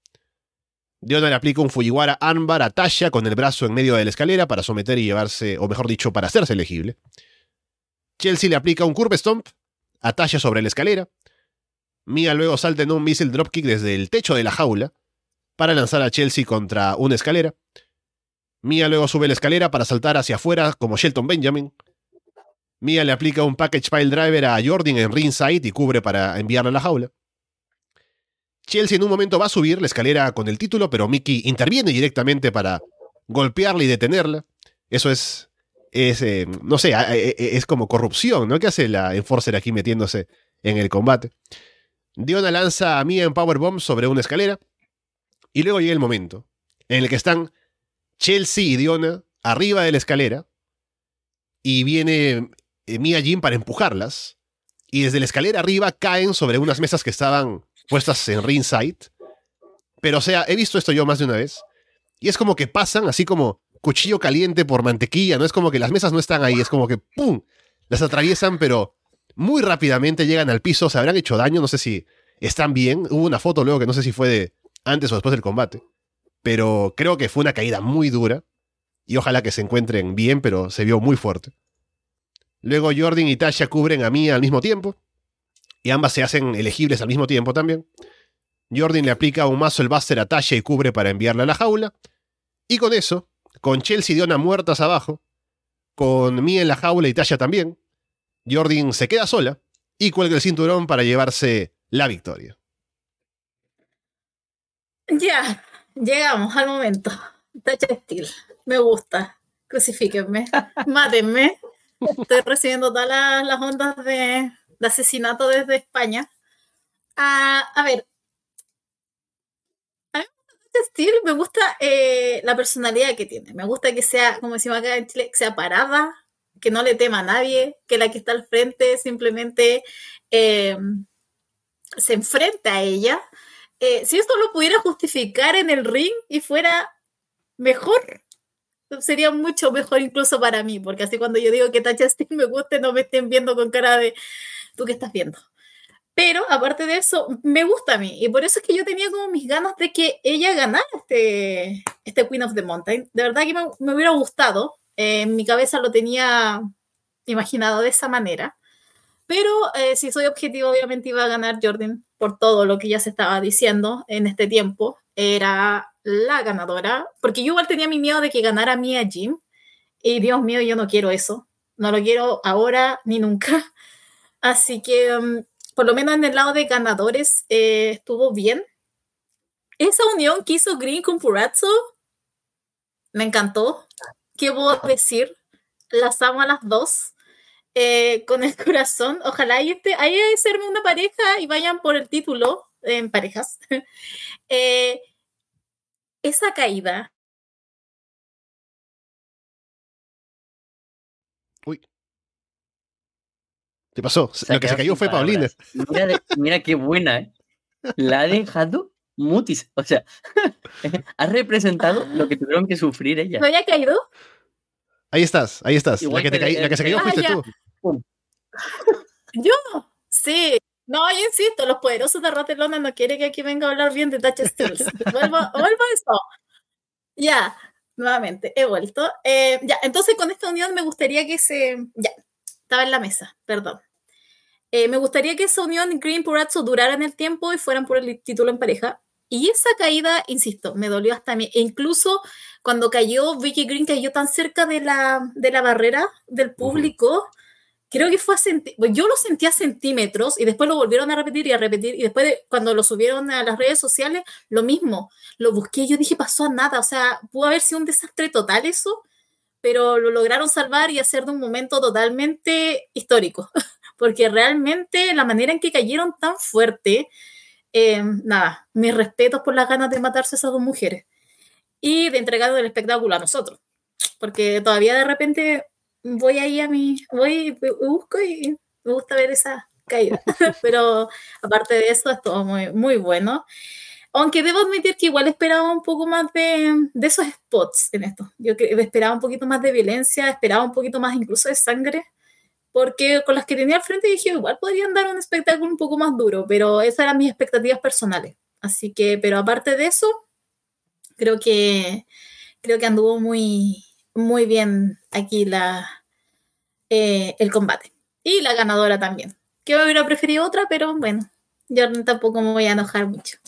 Diona le aplica un Fujiwara ámbar a Tasha con el brazo en medio de la escalera para someter y llevarse, o mejor dicho, para hacerse elegible. Chelsea le aplica un curve stomp a Tasha sobre la escalera. Mia luego salta en un missile dropkick desde el techo de la jaula para lanzar a Chelsea contra una escalera. Mia luego sube la escalera para saltar hacia afuera como Shelton Benjamin. Mia le aplica un package pile driver a Jordan en ringside y cubre para enviarla a la jaula. Chelsea en un momento va a subir la escalera con el título, pero Mickey interviene directamente para golpearla y detenerla. Eso es, es eh, no sé, es como corrupción, ¿no? ¿Qué hace la Enforcer aquí metiéndose en el combate? Diona lanza a Mia en Powerbomb sobre una escalera. Y luego llega el momento en el que están Chelsea y Diona arriba de la escalera. Y viene eh, Mia Jim para empujarlas. Y desde la escalera arriba caen sobre unas mesas que estaban puestas en ringside. Pero o sea, he visto esto yo más de una vez. Y es como que pasan así como cuchillo caliente por mantequilla, ¿no? Es como que las mesas no están ahí, es como que ¡pum! Las atraviesan, pero muy rápidamente llegan al piso, se habrán hecho daño, no sé si están bien. Hubo una foto luego que no sé si fue de antes o después del combate. Pero creo que fue una caída muy dura. Y ojalá que se encuentren bien, pero se vio muy fuerte. Luego Jordan y Tasha cubren a Mia al mismo tiempo y ambas se hacen elegibles al mismo tiempo también. Jordan le aplica un mazo el Buster a Tasha y cubre para enviarla a la jaula. Y con eso, con Chelsea y Diona muertas abajo, con Mia en la jaula y Tasha también, Jordan se queda sola y cuelga el cinturón para llevarse la victoria. Ya, llegamos al momento. Tasha Steel, me gusta. Crucifíquenme, mátenme. Estoy recibiendo todas las, las ondas de, de asesinato desde España. Ah, a ver, a mí Steel, me gusta eh, la personalidad que tiene. Me gusta que sea, como decimos acá en Chile, que sea parada, que no le tema a nadie, que la que está al frente simplemente eh, se enfrenta a ella. Eh, si esto lo pudiera justificar en el ring y fuera mejor, sería mucho mejor incluso para mí, porque así cuando yo digo que Tacha Steel me guste, no me estén viendo con cara de, ¿tú qué estás viendo? Pero aparte de eso, me gusta a mí. Y por eso es que yo tenía como mis ganas de que ella ganara este, este Queen of the Mountain. De verdad que me, me hubiera gustado. Eh, en mi cabeza lo tenía imaginado de esa manera. Pero eh, si soy objetivo, obviamente iba a ganar Jordan por todo lo que ya se estaba diciendo en este tiempo. Era la ganadora. Porque yo igual tenía mi miedo de que ganara Mia Jim. Y Dios mío, yo no quiero eso. No lo quiero ahora ni nunca. Así que, um, por lo menos en el lado de ganadores, eh, estuvo bien. Esa unión que hizo Green con Purazzo me encantó. ¿Qué puedo decir? Las amo a las dos. Eh, con el corazón. Ojalá y este, de serme una pareja y vayan por el título en parejas. eh, esa caída. ¿Qué pasó? Lo que se cayó fue Paulina. Mira, de- mira qué buena, ¿eh? La ha dejado mutis. O sea, ha representado lo que tuvieron que sufrir ella. ¿Me había caído? Ahí estás, ahí estás. La que, te que caí- el- la que se cayó Ah, fuiste ya. tú. Yo, sí. No, yo insisto, los poderosos de Ratelona no quieren que aquí venga a hablar bien de Touch Steels. Vuelvo, vuelvo a eso. Ya, nuevamente, he vuelto. Eh, ya, entonces con esta unión me gustaría que se. Ya, estaba en la mesa, perdón. Eh, me gustaría que esa unión Green Purazzo durara en el tiempo y fueran por el título en pareja. Y esa caída, insisto, me dolió hasta a mí. E incluso cuando cayó Vicky Green, cayó tan cerca de la, de la barrera del público, creo que fue a pues yo lo sentí a centímetros y después lo volvieron a repetir y a repetir. Y después, de- cuando lo subieron a las redes sociales, lo mismo. Lo busqué y yo dije, pasó a nada. O sea, pudo haber sido un desastre total eso, pero lo lograron salvar y hacer de un momento totalmente histórico. Porque realmente la manera en que cayeron tan fuerte, eh, nada, mis respetos por las ganas de matarse esas dos mujeres y de entregar el espectáculo a nosotros. Porque todavía de repente voy ahí a mi, voy, busco y me gusta ver esa, caída. Pero aparte de eso, es todo muy, muy bueno. Aunque debo admitir que igual esperaba un poco más de, de esos spots en esto. Yo esperaba un poquito más de violencia, esperaba un poquito más incluso de sangre, porque con las que tenía al frente dije, igual podrían dar un espectáculo un poco más duro, pero esas eran mis expectativas personales. Así que, pero aparte de eso, creo que, creo que anduvo muy, muy bien aquí la, eh, el combate. Y la ganadora también. Que hubiera preferido otra, pero bueno, yo tampoco me voy a enojar mucho.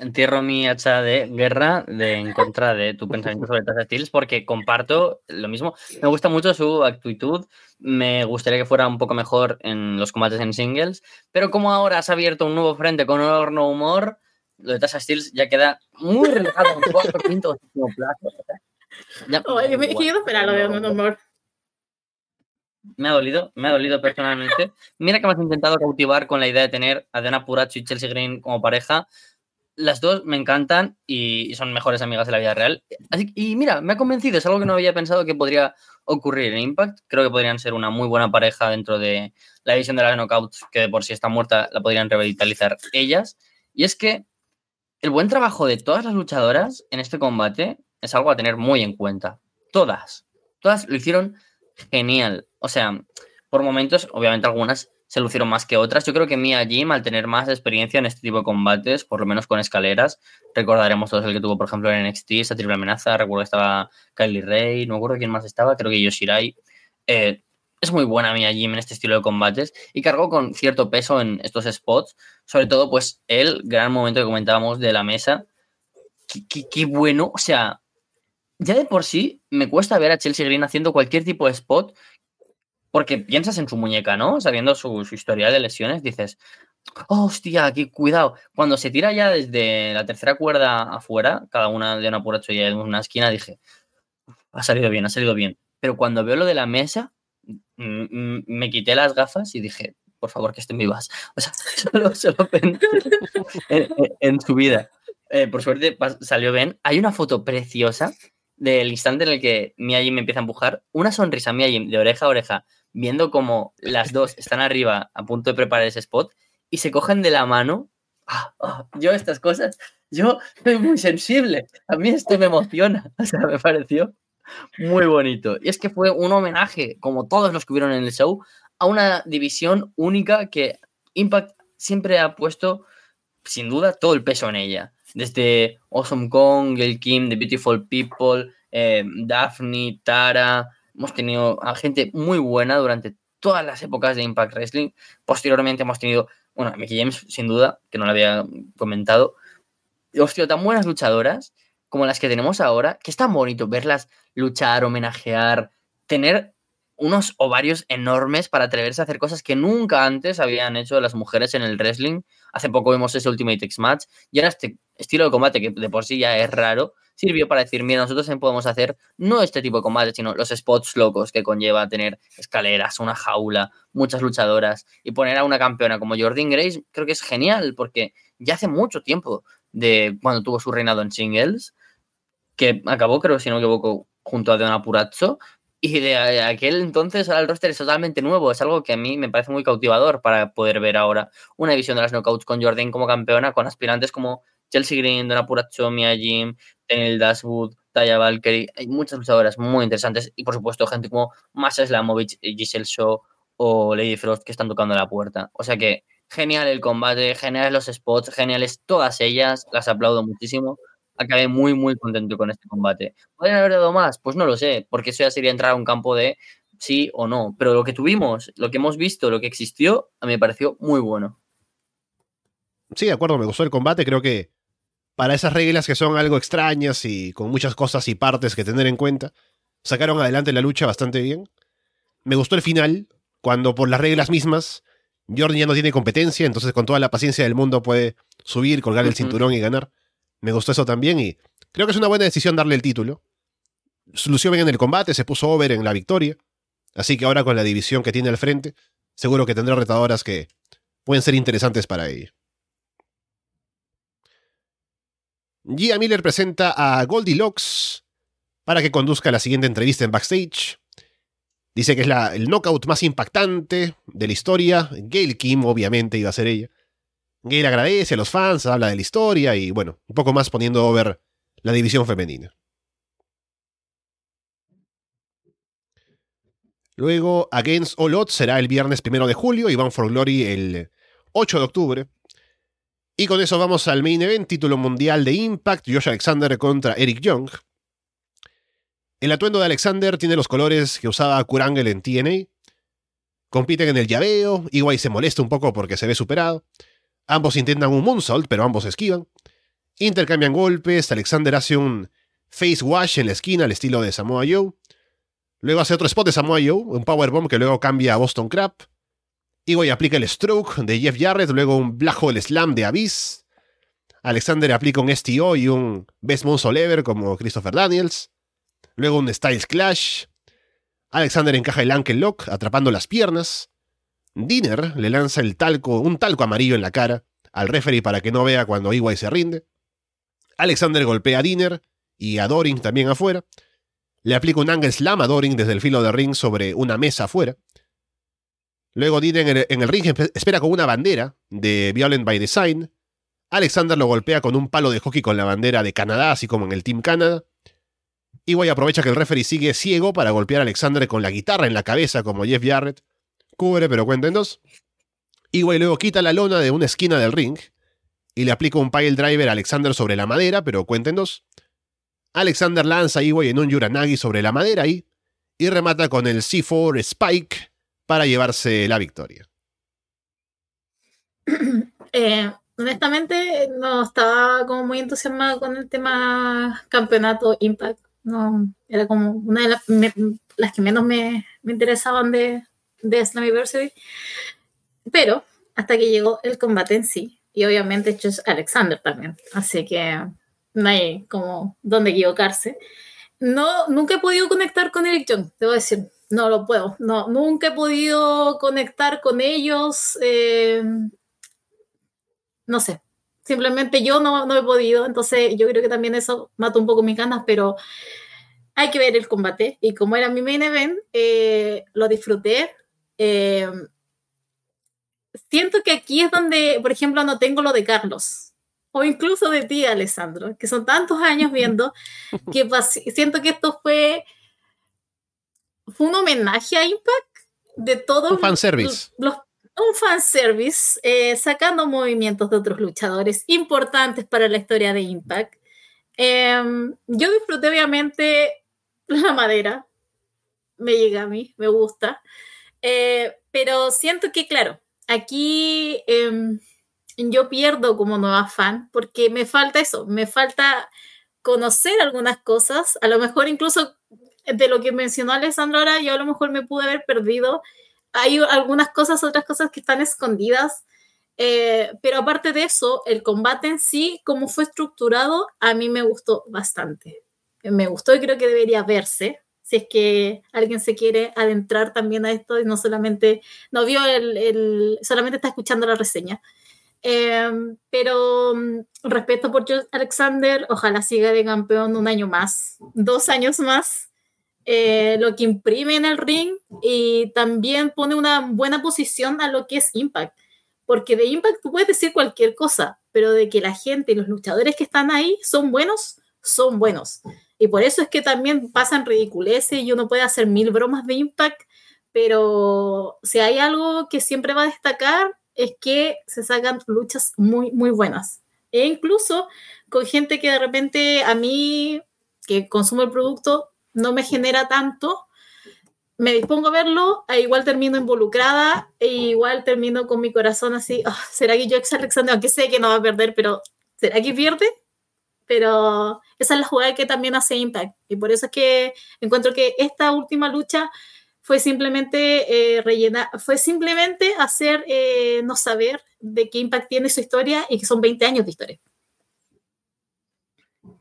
Entierro mi hacha de guerra de, en contra de tu pensamiento sobre Tasha Steels porque comparto lo mismo. Me gusta mucho su actitud. Me gustaría que fuera un poco mejor en los combates en singles. Pero como ahora has abierto un nuevo frente con horno humor, lo de Tasha Steels ya queda muy relajado en cuarto, quinto plazo. Ya, Oye, me esperar lo de horno humor. Me ha dolido, me ha dolido personalmente. Mira que me has intentado cautivar con la idea de tener a Diana Puracho y Chelsea Green como pareja las dos me encantan y son mejores amigas de la vida real. y mira, me ha convencido, es algo que no había pensado que podría ocurrir en Impact. Creo que podrían ser una muy buena pareja dentro de la división de las knockouts, que de por sí está muerta, la podrían revitalizar ellas. Y es que el buen trabajo de todas las luchadoras en este combate es algo a tener muy en cuenta. Todas, todas lo hicieron genial. O sea, por momentos, obviamente algunas se lucieron más que otras. Yo creo que Mia Jim, al tener más experiencia en este tipo de combates, por lo menos con escaleras, recordaremos todos el que tuvo, por ejemplo, en NXT, esa triple amenaza. Recuerdo que estaba Kylie Ray, no recuerdo quién más estaba, creo que Yoshirai. Eh, es muy buena Mia Jim en este estilo de combates y cargó con cierto peso en estos spots. Sobre todo, pues, el gran momento que comentábamos de la mesa. Qué, qué bueno, o sea, ya de por sí me cuesta ver a Chelsea Green haciendo cualquier tipo de spot porque piensas en su muñeca, ¿no? Sabiendo su, historial de lesiones, dices, hostia, aquí cuidado. Cuando se tira ya desde la tercera cuerda afuera, cada una de una pura ya en una esquina, dije, ha salido bien, ha salido bien. Pero cuando veo lo de la mesa, me quité las gafas y dije, por favor, que estén vivas. O sea, solo, solo pensé en, su vida. Eh, por suerte salió bien. Hay una foto preciosa del instante en el que Mia me empieza a empujar. Una sonrisa Mia de oreja a oreja viendo como las dos están arriba a punto de preparar ese spot y se cogen de la mano. Ah, ah, yo estas cosas, yo soy muy sensible, a mí esto me emociona, o sea, me pareció muy bonito. Y es que fue un homenaje, como todos los que hubieron en el show, a una división única que Impact siempre ha puesto, sin duda, todo el peso en ella. Desde Awesome Kong, Gail Kim, The Beautiful People, eh, Daphne, Tara, Hemos tenido a gente muy buena durante todas las épocas de Impact Wrestling. Posteriormente hemos tenido, bueno, Mickey James, sin duda, que no lo había comentado. Hostia, tan buenas luchadoras como las que tenemos ahora, que es tan bonito verlas luchar, homenajear, tener unos ovarios enormes para atreverse a hacer cosas que nunca antes habían hecho las mujeres en el wrestling. Hace poco vimos ese Ultimate X Match y ahora este estilo de combate que de por sí ya es raro, sirvió para decir, mira, nosotros también podemos hacer no este tipo de combate, sino los spots locos que conlleva tener escaleras, una jaula, muchas luchadoras y poner a una campeona como Jordan Grace, creo que es genial porque ya hace mucho tiempo de cuando tuvo su reinado en singles, que acabó, creo, si no me equivoco, junto a Deona Purazzo, y de aquel entonces ahora el roster es totalmente nuevo. Es algo que a mí me parece muy cautivador para poder ver ahora una división de las knockouts con Jordan como campeona, con aspirantes como Chelsea Green, Dona Puracho, Mia Jim, Daniel Dashwood, Taya Valkyrie. Hay muchas luchadoras muy interesantes y, por supuesto, gente como Masha Slamovich, Giselle Shaw o Lady Frost que están tocando la puerta. O sea que genial el combate, geniales los spots, geniales todas ellas. Las aplaudo muchísimo. Acabé muy, muy contento con este combate. ¿Podrían haber dado más? Pues no lo sé, porque eso ya sería entrar a un campo de sí o no. Pero lo que tuvimos, lo que hemos visto, lo que existió, a mí me pareció muy bueno. Sí, de acuerdo, me gustó el combate. Creo que para esas reglas que son algo extrañas y con muchas cosas y partes que tener en cuenta, sacaron adelante la lucha bastante bien. Me gustó el final, cuando por las reglas mismas, Jordan ya no tiene competencia, entonces con toda la paciencia del mundo puede subir, colgar el cinturón y ganar. Me gustó eso también y creo que es una buena decisión darle el título. Lució bien en el combate, se puso over en la victoria. Así que ahora con la división que tiene al frente, seguro que tendrá retadoras que pueden ser interesantes para ella. Gia Miller presenta a Goldilocks para que conduzca la siguiente entrevista en backstage. Dice que es la, el knockout más impactante de la historia. Gail Kim, obviamente, iba a ser ella. Gail agradece a los fans, habla de la historia y, bueno, un poco más poniendo over la división femenina. Luego, Against All Odds será el viernes primero de julio y Van for Glory el 8 de octubre. Y con eso vamos al main event, título mundial de Impact, Josh Alexander contra Eric Young. El atuendo de Alexander tiene los colores que usaba Kurangel en TNA. Compiten en el llaveo, Iwai se molesta un poco porque se ve superado. Ambos intentan un moonsault, pero ambos esquivan. Intercambian golpes, Alexander hace un face wash en la esquina al estilo de Samoa Joe. Luego hace otro spot de Samoa Joe, un powerbomb que luego cambia a Boston Crab. Iwai aplica el stroke de Jeff Jarrett, luego un Black Hole Slam de Abyss. Alexander aplica un STO y un Best Moonsault Ever como Christopher Daniels. Luego un Styles Clash. Alexander encaja el Ankle Lock, atrapando las piernas. Dinner le lanza el talco, un talco amarillo en la cara al referee para que no vea cuando Iwai se rinde. Alexander golpea a Dinner y a Doring también afuera. Le aplica un angle slam a Doring desde el filo de ring sobre una mesa afuera. Luego Dinner en el, ring espera con una bandera de Violent by Design. Alexander lo golpea con un palo de hockey con la bandera de Canadá, así como en el Team Canada. Iwai aprovecha que el referee sigue ciego para golpear a Alexander con la guitarra en la cabeza como Jeff Jarrett. Cubre, pero cuenta en dos. Luego quita la lona de una esquina del ring y le aplica un pile driver a Alexander sobre la madera, pero cuenta en dos. Alexander lanza a Iwai en un Yuranagi sobre la madera y, y remata con el C4 Spike para llevarse la victoria. Eh, honestamente, no estaba como muy entusiasmado con el tema campeonato Impact. No, era como una de las, las que menos me, me interesaban de, de Slammiversary. Pero hasta que llegó el combate en sí. Y obviamente es Alexander también. Así que no hay como dónde equivocarse. No, nunca he podido conectar con Eric Young, debo decir. No lo puedo. No, nunca he podido conectar con ellos. Eh, no sé. Simplemente yo no, no he podido. Entonces yo creo que también eso mata un poco mis ganas, pero hay que ver el combate. Y como era mi main event, eh, lo disfruté. Eh, siento que aquí es donde, por ejemplo, no tengo lo de Carlos. O incluso de ti, Alessandro, que son tantos años viendo que siento que esto fue, fue un homenaje a Impact de todos un fanservice. Los, un fanservice, eh, sacando movimientos de otros luchadores importantes para la historia de Impact. Em, yo disfruté obviamente la madera, me llega a mí, me gusta, eh, pero siento que, claro, aquí em, yo pierdo como nueva fan porque me falta eso, me falta conocer algunas cosas, a lo mejor incluso de lo que mencionó Alessandro ahora, yo a lo mejor me pude haber perdido. Hay algunas cosas, otras cosas que están escondidas, eh, pero aparte de eso, el combate en sí, como fue estructurado, a mí me gustó bastante. Me gustó y creo que debería verse si es que alguien se quiere adentrar también a esto y no solamente, no vio el, solamente está escuchando la reseña. Em, pero mm, respeto por Alexander, ojalá siga de campeón un año más, dos años más. Eh, lo que imprime en el ring y también pone una buena posición a lo que es Impact. Porque de Impact tú puedes decir cualquier cosa, pero de que la gente y los luchadores que están ahí son buenos, son buenos. Y por eso es que también pasan ridiculeces y uno puede hacer mil bromas de Impact, pero si hay algo que siempre va a destacar es que se sacan luchas muy, muy buenas. E incluso con gente que de repente a mí, que consumo el producto, no me genera tanto, me dispongo a verlo, e igual termino involucrada, e igual termino con mi corazón así, ah, ¿será que yo, Alexander, aunque sé que no va a perder, pero ¿será que pierde? pero esa es la jugada que también hace Impact. Y por eso es que encuentro que esta última lucha fue simplemente eh, fue simplemente hacer eh, no saber de qué Impact tiene su historia y que son 20 años de historia.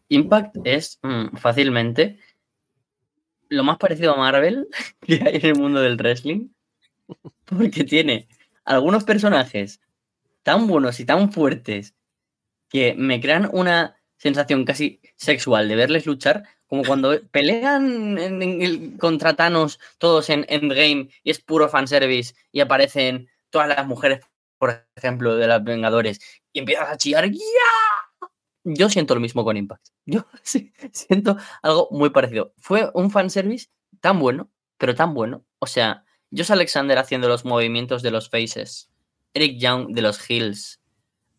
Impact es mm, fácilmente lo más parecido a Marvel que hay en el mundo del wrestling, porque tiene algunos personajes tan buenos y tan fuertes que me crean una sensación casi sexual de verles luchar, Como cuando pelean en, en el- contra Thanos todos en Endgame y es puro fanservice y aparecen todas las mujeres, por ejemplo, de las Vengadores y empiezas a chillar. ¡Ya! Yo siento lo mismo con Impact. Yo sí, siento algo muy parecido. Fue un fanservice tan bueno, pero tan bueno. O sea, Josh Alexander haciendo los movimientos de los faces, Eric Young de los heels,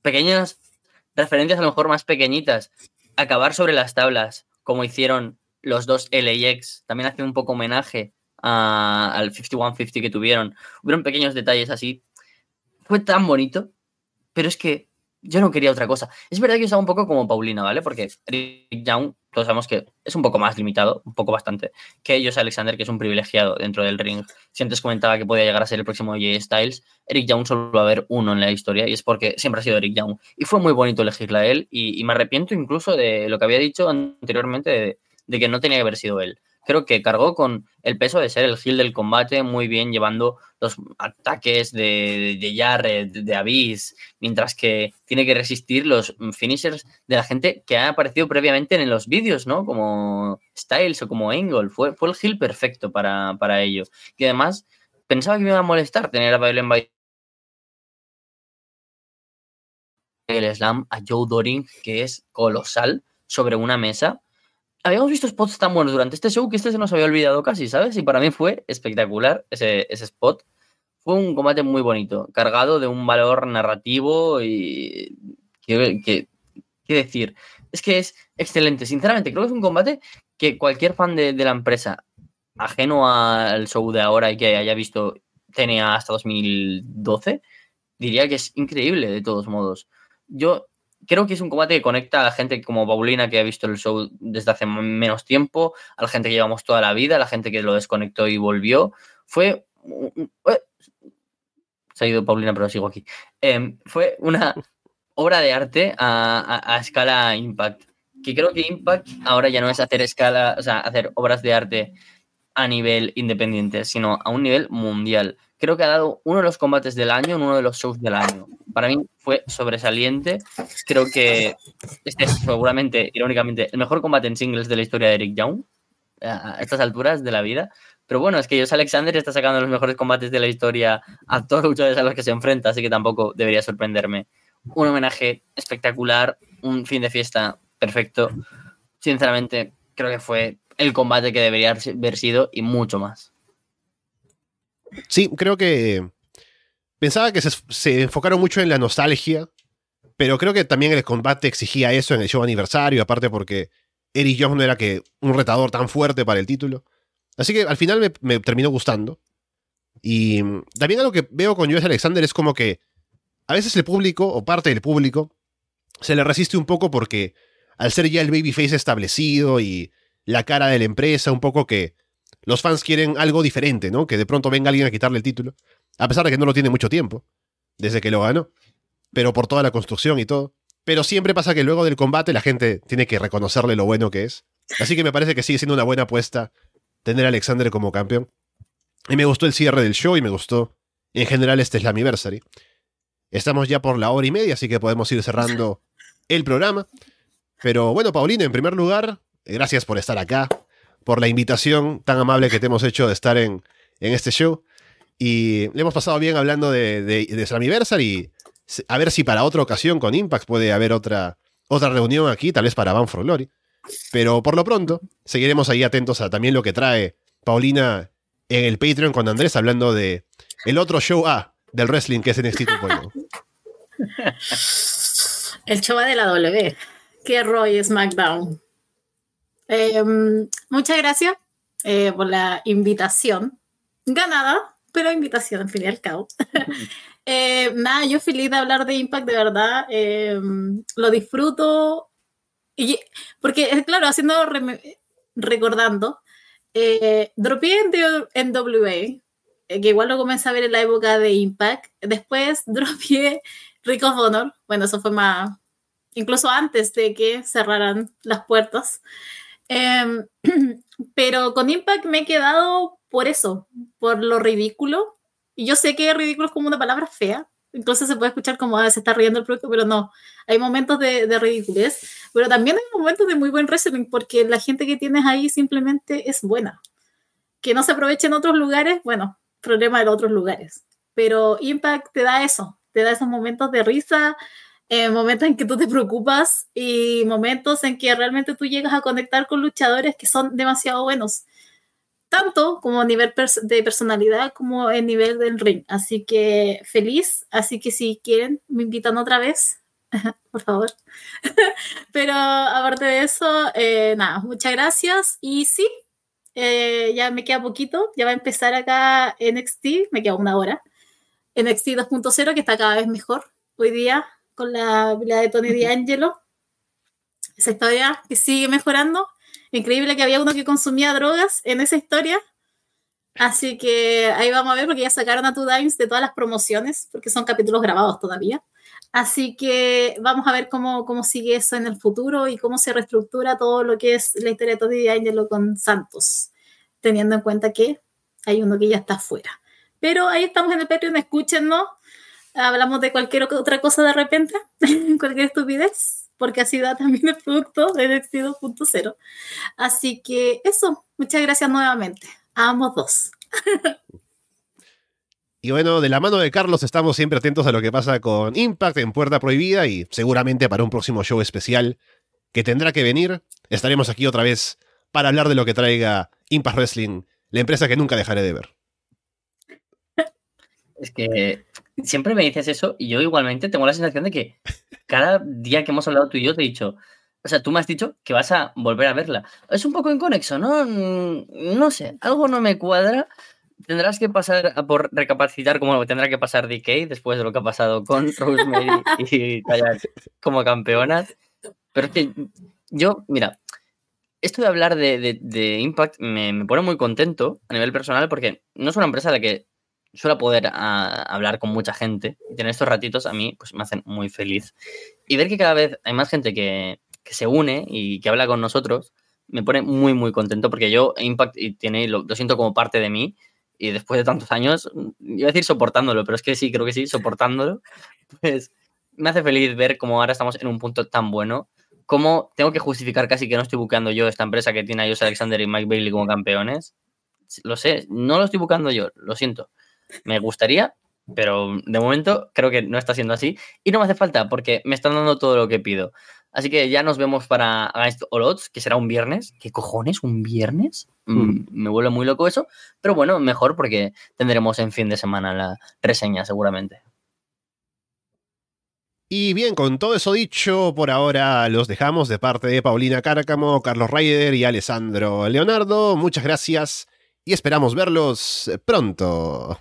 pequeñas referencias a lo mejor más pequeñitas, acabar sobre las tablas, como hicieron los dos LAX, también hace un poco homenaje al 5150 que tuvieron. Hubieron pequeños detalles así. Fue tan bonito, pero es que yo no quería otra cosa. Es verdad que yo estaba un poco como Paulina, ¿vale? Porque Eric Young, todos sabemos que es un poco más limitado, un poco bastante, que Josh Alexander, que es un privilegiado dentro del ring. Si antes comentaba que podía llegar a ser el próximo Jay Styles, Eric Young solo va a haber uno en la historia y es porque siempre ha sido Eric Young. Y fue muy bonito elegirla a él y, y me arrepiento incluso de lo que había dicho anteriormente de, de que no tenía que haber sido él. Creo que cargó con el peso de ser el heel del combate muy bien, llevando los ataques de, de, Jarrett, de Abyss, mientras que tiene que resistir los finishers de la gente que ha aparecido previamente en los vídeos, ¿no? Como Styles o como Angle. Fue, fue el heel perfecto para, para ello. Y además, pensaba que me iba a molestar tener a Violent by el slam a Joe Doring, que es colosal, sobre una mesa. Habíamos visto spots tan buenos durante este show que este se nos había olvidado casi, ¿sabes? Y para mí fue espectacular ese, ese spot. Fue un combate muy bonito, cargado de un valor narrativo y... ¿Qué, decir? Es que es excelente. Sinceramente, creo que es un combate que cualquier fan de, de la empresa, ajeno al show de ahora y que haya visto TNA hasta 2012, diría que es increíble de todos modos. Yo creo que es un combate que conecta a la gente como Paulina que ha visto el show desde hace menos tiempo, a la gente que llevamos toda la vida, a la gente que lo desconectó y volvió. Fue. eh, Se ha ido Paulina, pero sigo aquí. Eh, fue una obra de arte a, a, a, escala Impact. Que creo que Impact ahora ya no es hacer escala, o sea, hacer obras de arte a nivel independiente, sino a un nivel mundial. Creo que ha dado uno de los combates del año en uno de los shows del año. Para mí fue sobresaliente. Creo que este es seguramente, irónicamente, el mejor combate en singles de la historia de Eric Young a estas alturas de la vida. Pero bueno, es que Josh Alexander está sacando los mejores combates de la historia a todos los luchadores a los que se enfrenta, así que tampoco debería sorprenderme. Un homenaje espectacular, un fin de fiesta perfecto. Sinceramente, creo que fue el combate que debería haber sido y mucho más. Sí, creo que pensaba que se, se, enfocaron mucho en la nostalgia, pero creo que también el combate exigía eso en el show aniversario, aparte porque Eric Young no era que un retador tan fuerte para el título. Así que al final me, terminó gustando. Y también algo que veo con Josh Alexander es como que a veces el público, o parte del público, se le resiste un poco porque al ser ya el babyface establecido y la cara de la empresa, un poco que los fans quieren algo diferente, ¿no? Que de pronto venga alguien a quitarle el título, a pesar de que no lo tiene mucho tiempo, desde que lo ganó, pero por toda la construcción y todo. Pero siempre pasa que luego del combate la gente tiene que reconocerle lo bueno que es. Así que me parece que sigue siendo una buena apuesta tener a Alexander como campeón. Y me gustó el cierre del show y me gustó en general este Slammiversary. Estamos ya por la hora y media, así que podemos ir cerrando el programa. Pero bueno, Paulina, en primer lugar, gracias por estar acá, por la invitación tan amable que te hemos hecho de estar en, en este show. Y le hemos pasado bien hablando de, de, de Slammiversary. A ver si para otra ocasión con Impact puede haber otra, otra reunión aquí, tal vez para Van for Glory. Pero por lo pronto, seguiremos ahí atentos a también lo que trae Paulina en el Patreon con Andrés, hablando de el otro show A del wrestling que es NXT 2.0. El show A de la W, que Roy SmackDown. Eh, muchas gracias eh, por la invitación. Ganada, pero invitación al fin y al cabo. eh, nada, yo feliz de hablar de Impact, de verdad. Eh, lo disfruto. Y, porque, claro, haciendo, recordando, eh, dropeé en NWA, eh, que igual lo comencé a ver en la época de Impact. Después dropeé Rick of Honor. Bueno, eso fue más. Incluso antes de que cerraran las puertas. Eh, pero con Impact me he quedado por eso, por lo ridículo. Y yo sé que ridículo es como una palabra fea. Incluso se puede escuchar como ah, se está riendo el producto, pero no. Hay momentos de, de ridiculez. Pero también hay momentos de muy buen wrestling porque la gente que tienes ahí simplemente es buena. Que no se aproveche en otros lugares, bueno, problema de otros lugares. Pero Impact te da eso, te da esos momentos de risa, eh, momentos en que tú te preocupas y momentos en que realmente tú llegas a conectar con luchadores que son demasiado buenos, tanto como a nivel de personalidad como en nivel del ring. Así que feliz, así que si quieren, me invitan otra vez, por favor. Pero aparte de eso, eh, nada, muchas gracias y sí. Eh, ya me queda poquito, ya va a empezar acá NXT, me queda una hora. NXT 2.0, que está cada vez mejor hoy día con la habilidad de Tony D'Angelo. Esa historia que sigue mejorando. Increíble que había uno que consumía drogas en esa historia. Así que ahí vamos a ver, porque ya sacaron a Two Dimes de todas las promociones, porque son capítulos grabados todavía. Así que vamos a ver cómo, cómo sigue eso en el futuro y cómo se reestructura todo lo que es la historia de Tony D'Angelo con Santos, teniendo en cuenta que hay uno que ya está afuera. Pero ahí estamos en el Patreon, escúchenos hablamos de cualquier otra cosa de repente, cualquier estupidez, porque así da también el producto de NXT 2.0. Así que eso, muchas gracias nuevamente. A ambos dos. Y bueno, de la mano de Carlos estamos siempre atentos a lo que pasa con Impact en Puerta Prohibida y seguramente para un próximo show especial que tendrá que venir, estaremos aquí otra vez para hablar de lo que traiga Impact Wrestling, la empresa que nunca dejaré de ver. Es que siempre me dices eso y yo igualmente tengo la sensación de que cada día que hemos hablado tú y yo te he dicho, o sea, tú me has dicho que vas a volver a verla. Es un poco inconexo, ¿no? Mm, no sé, algo no me cuadra. Tendrás que pasar a por recapacitar como tendrá que pasar DK después de lo que ha pasado con Rosemary y Taya como campeonas. Pero es que yo, mira, esto de hablar de, Impact me, me, pone muy contento a nivel personal porque no es una empresa de la que suelo poder ah, hablar con mucha gente y tener estos ratitos a mí pues me hacen muy feliz. Y ver que cada vez hay más gente que, se une y que habla con nosotros me pone muy, muy contento porque yo Impact y tiene, lo, siento como parte de mí y después de tantos años, iba a decir soportándolo, pero es que sí, creo que sí, soportándolo, pues me hace feliz ver cómo ahora estamos en un punto tan bueno, como tengo que justificar casi que no estoy buscando yo esta empresa que tiene a Jose Alexander y Mike Bailey como campeones. Lo sé, no lo estoy buscando yo, lo siento. Me gustaría, pero de momento creo que no está siendo así. Y no me hace falta porque me están dando todo lo que pido. Así que ya nos vemos para Against All Odds, que será un viernes. ¿Qué cojones? ¿Un viernes? Mm, hmm. Me vuelve muy loco eso. Pero bueno, mejor porque tendremos en fin de semana la reseña seguramente. Y bien, con todo eso dicho, por ahora los dejamos de parte de Paulina Cárcamo, Carlos Raider y Alessandro Leonardo. Muchas gracias y esperamos verlos pronto.